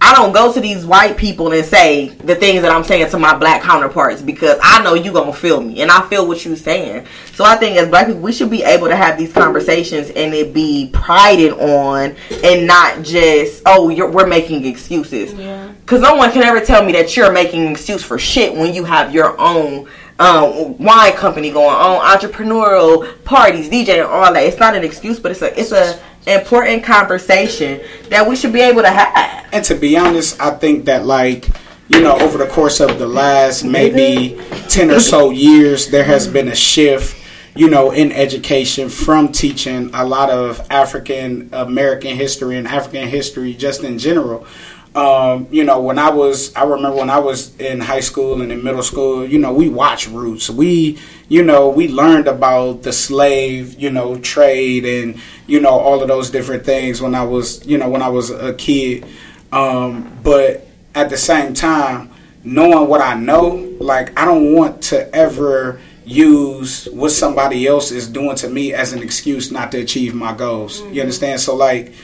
I don't go to these white people and say the things that I'm saying to my black counterparts because I know you gonna feel me and I feel what you're saying. So I think as black people we should be able to have these conversations and it be prided on and not just oh you're, we're making excuses. Yeah. Cause no one can ever tell me that you're making an excuse for shit when you have your own um, wine company going on, entrepreneurial parties, DJ, and all that. It's not an excuse, but it's a it's a important conversation that we should be able to have. And to be honest, I think that like you know over the course of the last maybe ten or so years, there has been a shift. You know, in education from teaching a lot of African American history and African history just in general. Um, you know, when I was, I remember when I was in high school and in middle school, you know, we watched Roots. We, you know, we learned about the slave, you know, trade and, you know, all of those different things when I was, you know, when I was a kid. Um, but at the same time, knowing what I know, like, I don't want to ever use what somebody else is doing to me as an excuse not to achieve my goals. You understand? So, like,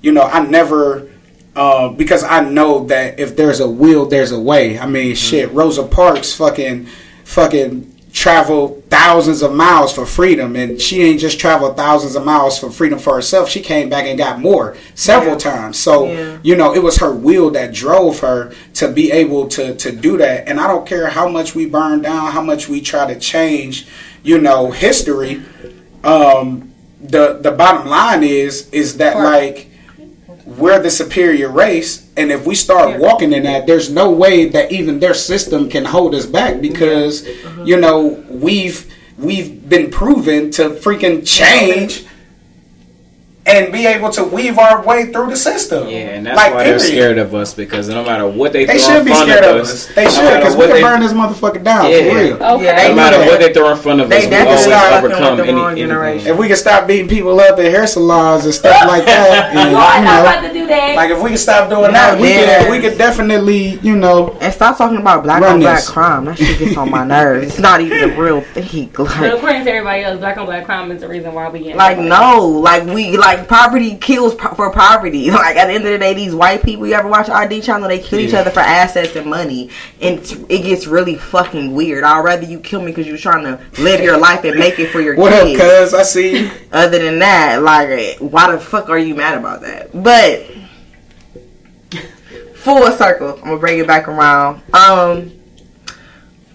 you know, I never uh, because I know that if there's a will, there's a way. I mean, shit, Rosa Parks fucking fucking traveled thousands of miles for freedom, and she ain't just traveled thousands of miles for freedom for herself. She came back and got more several times. So Yeah. you know, it was her will that drove her to be able to to do that. And I don't care how much we burn down, how much we try to change, you know, history. Um, the the bottom line is is that like we're the superior race and if we start walking in that there's no way that even their system can hold us back because uh-huh. you know we've we've been proven to freaking change and be able to weave our way through the system Yeah, and that's Like, why they're scared of us because no matter what they, they throw should in be scared of of us, us they no should matter because we can they- burn this motherfucker down Yeah. for real Okay. Yeah, they no matter that. what they throw in front of They us, we always overcome with the any, generation. if we could stop beating people up at hair salons and stuff like that and, you know, about to do that. like if we could stop doing that we Yeah. could we could definitely you know And stop talking about black on black crime. That shit gets on my nerves. It's not even a real thing. but Like, according to everybody else, black on black crime is the reason why we get like no, like we like poverty kills po- for poverty. Like at the end of the day, these white people. You ever watch ID channel? They kill each other for assets and money, and it's, it gets really fucking weird. I'd rather you kill me because you're trying to live your life and make it for your what up kids. cuz i see you Other than that, like, why the fuck are you mad about that? But full circle, I'm gonna bring it back around. Um,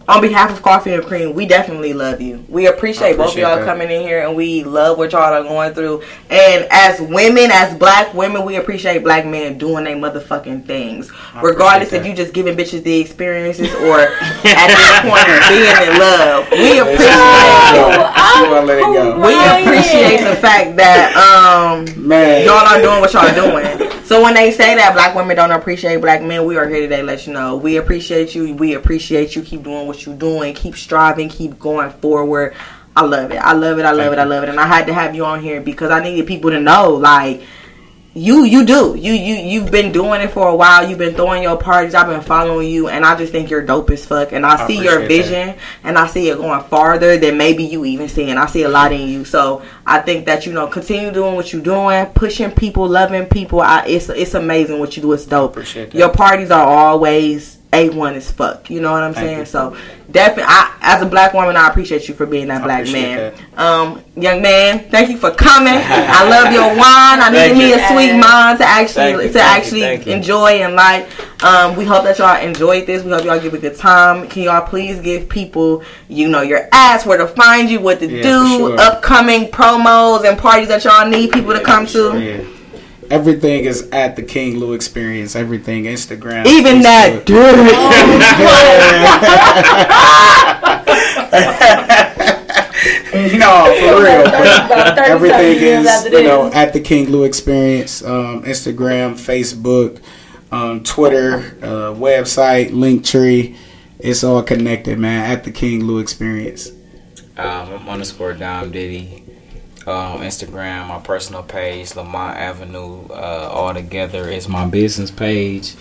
on behalf of Coffee and Cream, we definitely love you. We appreciate, both of y'all that. coming in here, and we love what y'all are going through. And as women, as black women, we appreciate black men doing their motherfucking things, regardless appreciate if you just giving bitches the experiences or at this point being in love. We appreciate. She won't let it go. We appreciate the fact that um Man. y'all are doing what y'all are doing. So when they say that black women don't appreciate black men, we are here today to let you know we appreciate you. We appreciate you. Keep doing what you're doing. Keep striving. Keep going forward. I love it. I love it. I love it. I love it. And I had to have you on here because I needed people to know like you you do. You you you've been doing it for a while. You've been throwing your parties. I've been following you and i just think you're dope as fuck. And i, I see your vision and i see it going farther than maybe you even see and i see a lot in you. So i think that you know continue doing what you're doing pushing people loving people. I, it's it's amazing what you do. It's dope. That. your parties are always a1 as fuck you know what i'm Thank saying you. so definitely I, as a black woman i appreciate you for being that I black man that. um young man thank you for coming i love your wine i Thank needed me a sweet mind to actually you, to actually you. enjoy and like. Um, we hope that y'all enjoyed this. We hope y'all give a good time. Can y'all please give people, you know, your ass where to find you, what to Yeah, do, sure. upcoming promos and parties that y'all need people to come to. Yeah. Everything is at the King Lou Experience. Everything Instagram, Even that dirty. no, for real. About 30 Everything is you know this. at the King Lou Experience. Um, Instagram, Facebook, um, Twitter, uh, website, Linktree, it's all connected, man. At the King Lou Experience. Um, I'm underscore Dom Diddy uh, on Instagram. My personal page, Lamont Avenue, uh, all together is my business page.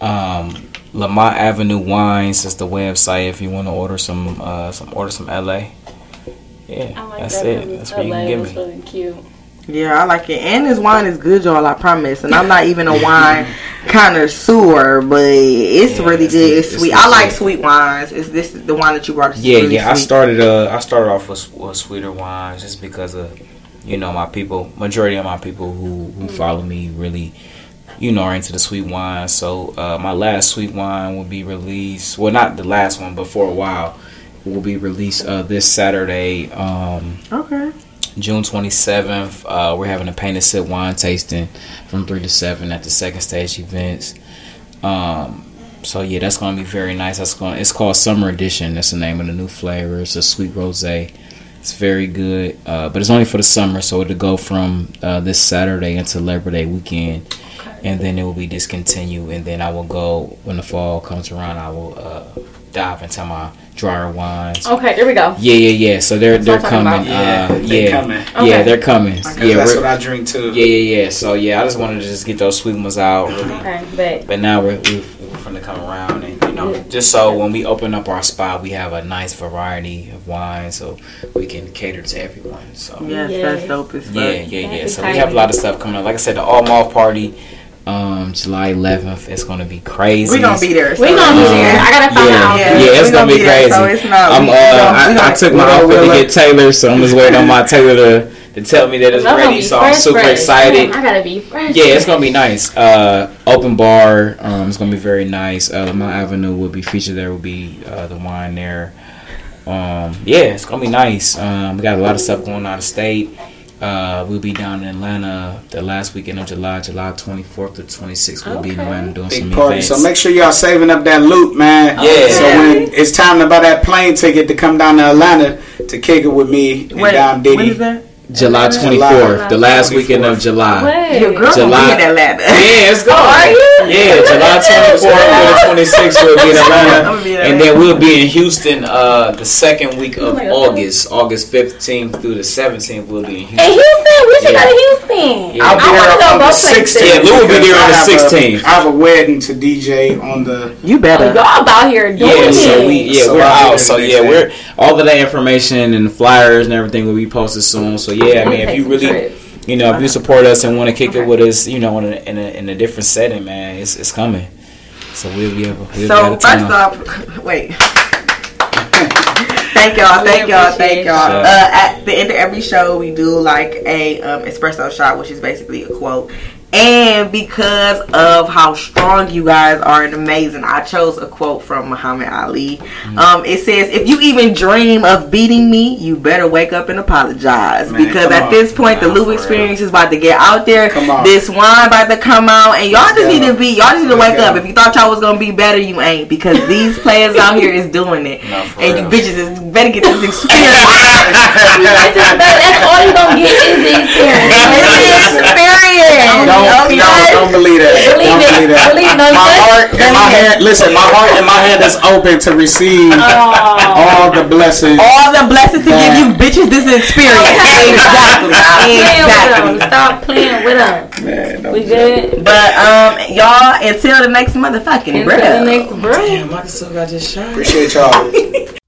Um, Lamont Avenue Wines is the website if you want to order some uh, some order some LA. Yeah, I like that's that it. That's what you can give me. really cute. Yeah, I like it. And this wine is good, y'all. I promise. And I'm not even a wine connoisseur, but it's Yeah, really it's good. It's it's sweet. I like sweet wines. Is this the wine that you brought? Yeah, really yeah. I started uh I started off with, with sweeter wines just because of you know my people. Majority of my people who who follow me really you know are into the sweet wine. So uh, my last sweet wine will be released. Well, not the last one, but for a while will be released uh, this Saturday. Um, Okay. June 27th, uh, we're having a paint and sip wine tasting from 3 to 7 at the second stage events. Um, so yeah, that's going to be very nice. That's going it's called Summer Edition. That's the name of the new flavor. It's a sweet rosé. It's very good, uh, but it's only for the summer, so it'll go from uh, this Saturday into Labor Day weekend, and then it will be discontinued. And then I will go when the fall comes around. I will uh, dive into my drier wines. Okay, there we go. Yeah, yeah, yeah. So they're That's they're what I'm talking coming. about. Uh, they yeah, coming. yeah, they're coming. Because Yeah, that's what I drink too. yeah, yeah, yeah. So yeah, I just wanted to just get those sweet ones out. Really. Okay, but But now we're we're, we're going to come around and you know just so when we open up our spot, we have a nice variety of wine, so we can cater to everyone. So Yes, Yes. that's dope as fuck. yeah, yeah, yeah. So we have a lot of stuff coming up. Like I said, the all mall party, um, July 11th. It's going to be crazy. We gonna be there. we so- gonna be there. I gotta find Yeah, out. Yeah, yeah, it's gonna gonna be be there, crazy. so it's not- I'm, uh, gonna- I, I took my outfit to will get it. tailored, so I'm just waiting on my tailor to, to tell me that it's I'm ready. be So I'm super fresh. excited. Damn, I gotta be fresh. Yeah, it's gonna be nice. Uh, open bar. Um, it's gonna be very nice. Uh, Lamont Avenue will be featured. There will be uh, the wine there. Um, yeah, it's gonna be nice. Um, we got a lot of stuff going out of state. Uh, we'll be down in Atlanta the last weekend of July, July 24th to 26th. We'll be in Atlanta doing Big some party. events. So make sure y'all saving up that loot, man. Yeah. So when it's time to buy that plane ticket to come down to Atlanta to kick it with me and Wait, Dom Diddy. when is that? July July. 24th, the last 24th. weekend of July. Wait. Your girl July. gonna be in Atlanta. Yeah, it's going. are you? Yeah, July 24th to the 26th we'll be in Atlanta. be And then we'll be in Houston uh, the second week of Oh. August. August 15th through the 17th we'll be in Houston. In Houston. Houston, we should Yeah. go to Houston. Yeah. I'll be I there wanna on the 16th. Yeah, Lou will be there on the I have a- 16th. I have a wedding to DJ on the. You Oh, better. y'all about here doing Yeah, it. so we yeah So we're I'll be there out. So yeah, we're day. all of that information and the flyers and everything will be posted soon. So yeah, I mean if you really you know if you support us and want to kick it with us, you know in a, in a in a different setting, man, it's it's coming. So we'll be able. We'll be So of first town. off, wait. thank y'all, thank We y'all, thank y'all. Uh, at the end of every show, we do like a um, espresso shot, which is basically a quote. And because of how strong you guys are and amazing, I chose a quote from Muhammad Ali. Mm-hmm. Um, it says, "If you even dream of beating me, you better wake up and apologize." Man, because at on. this point, the Nah, Lou for experience is about to get out there. Come on. This wine about to come out, and y'all just need to be. Y'all just need to Let's wake go. up. If you thought y'all was gonna be better, you ain't. Because these players out here is doing it, No, for and you bitches is better get this experience. I just that's all you gonna get is the experience. This experience. Don't, don't believe that. Believe don't it. believe that. Believe my you heart and my it. hand. Listen, my heart and my hand is open to receive Oh. all the blessings. All the blessings to give you bitches this experience. exactly. Exactly. Stop playing with them. Man, don't We do that. good? But um, y'all, until the next motherfucking Until the breath. next break. Damn, I still got this shot. Appreciate y'all.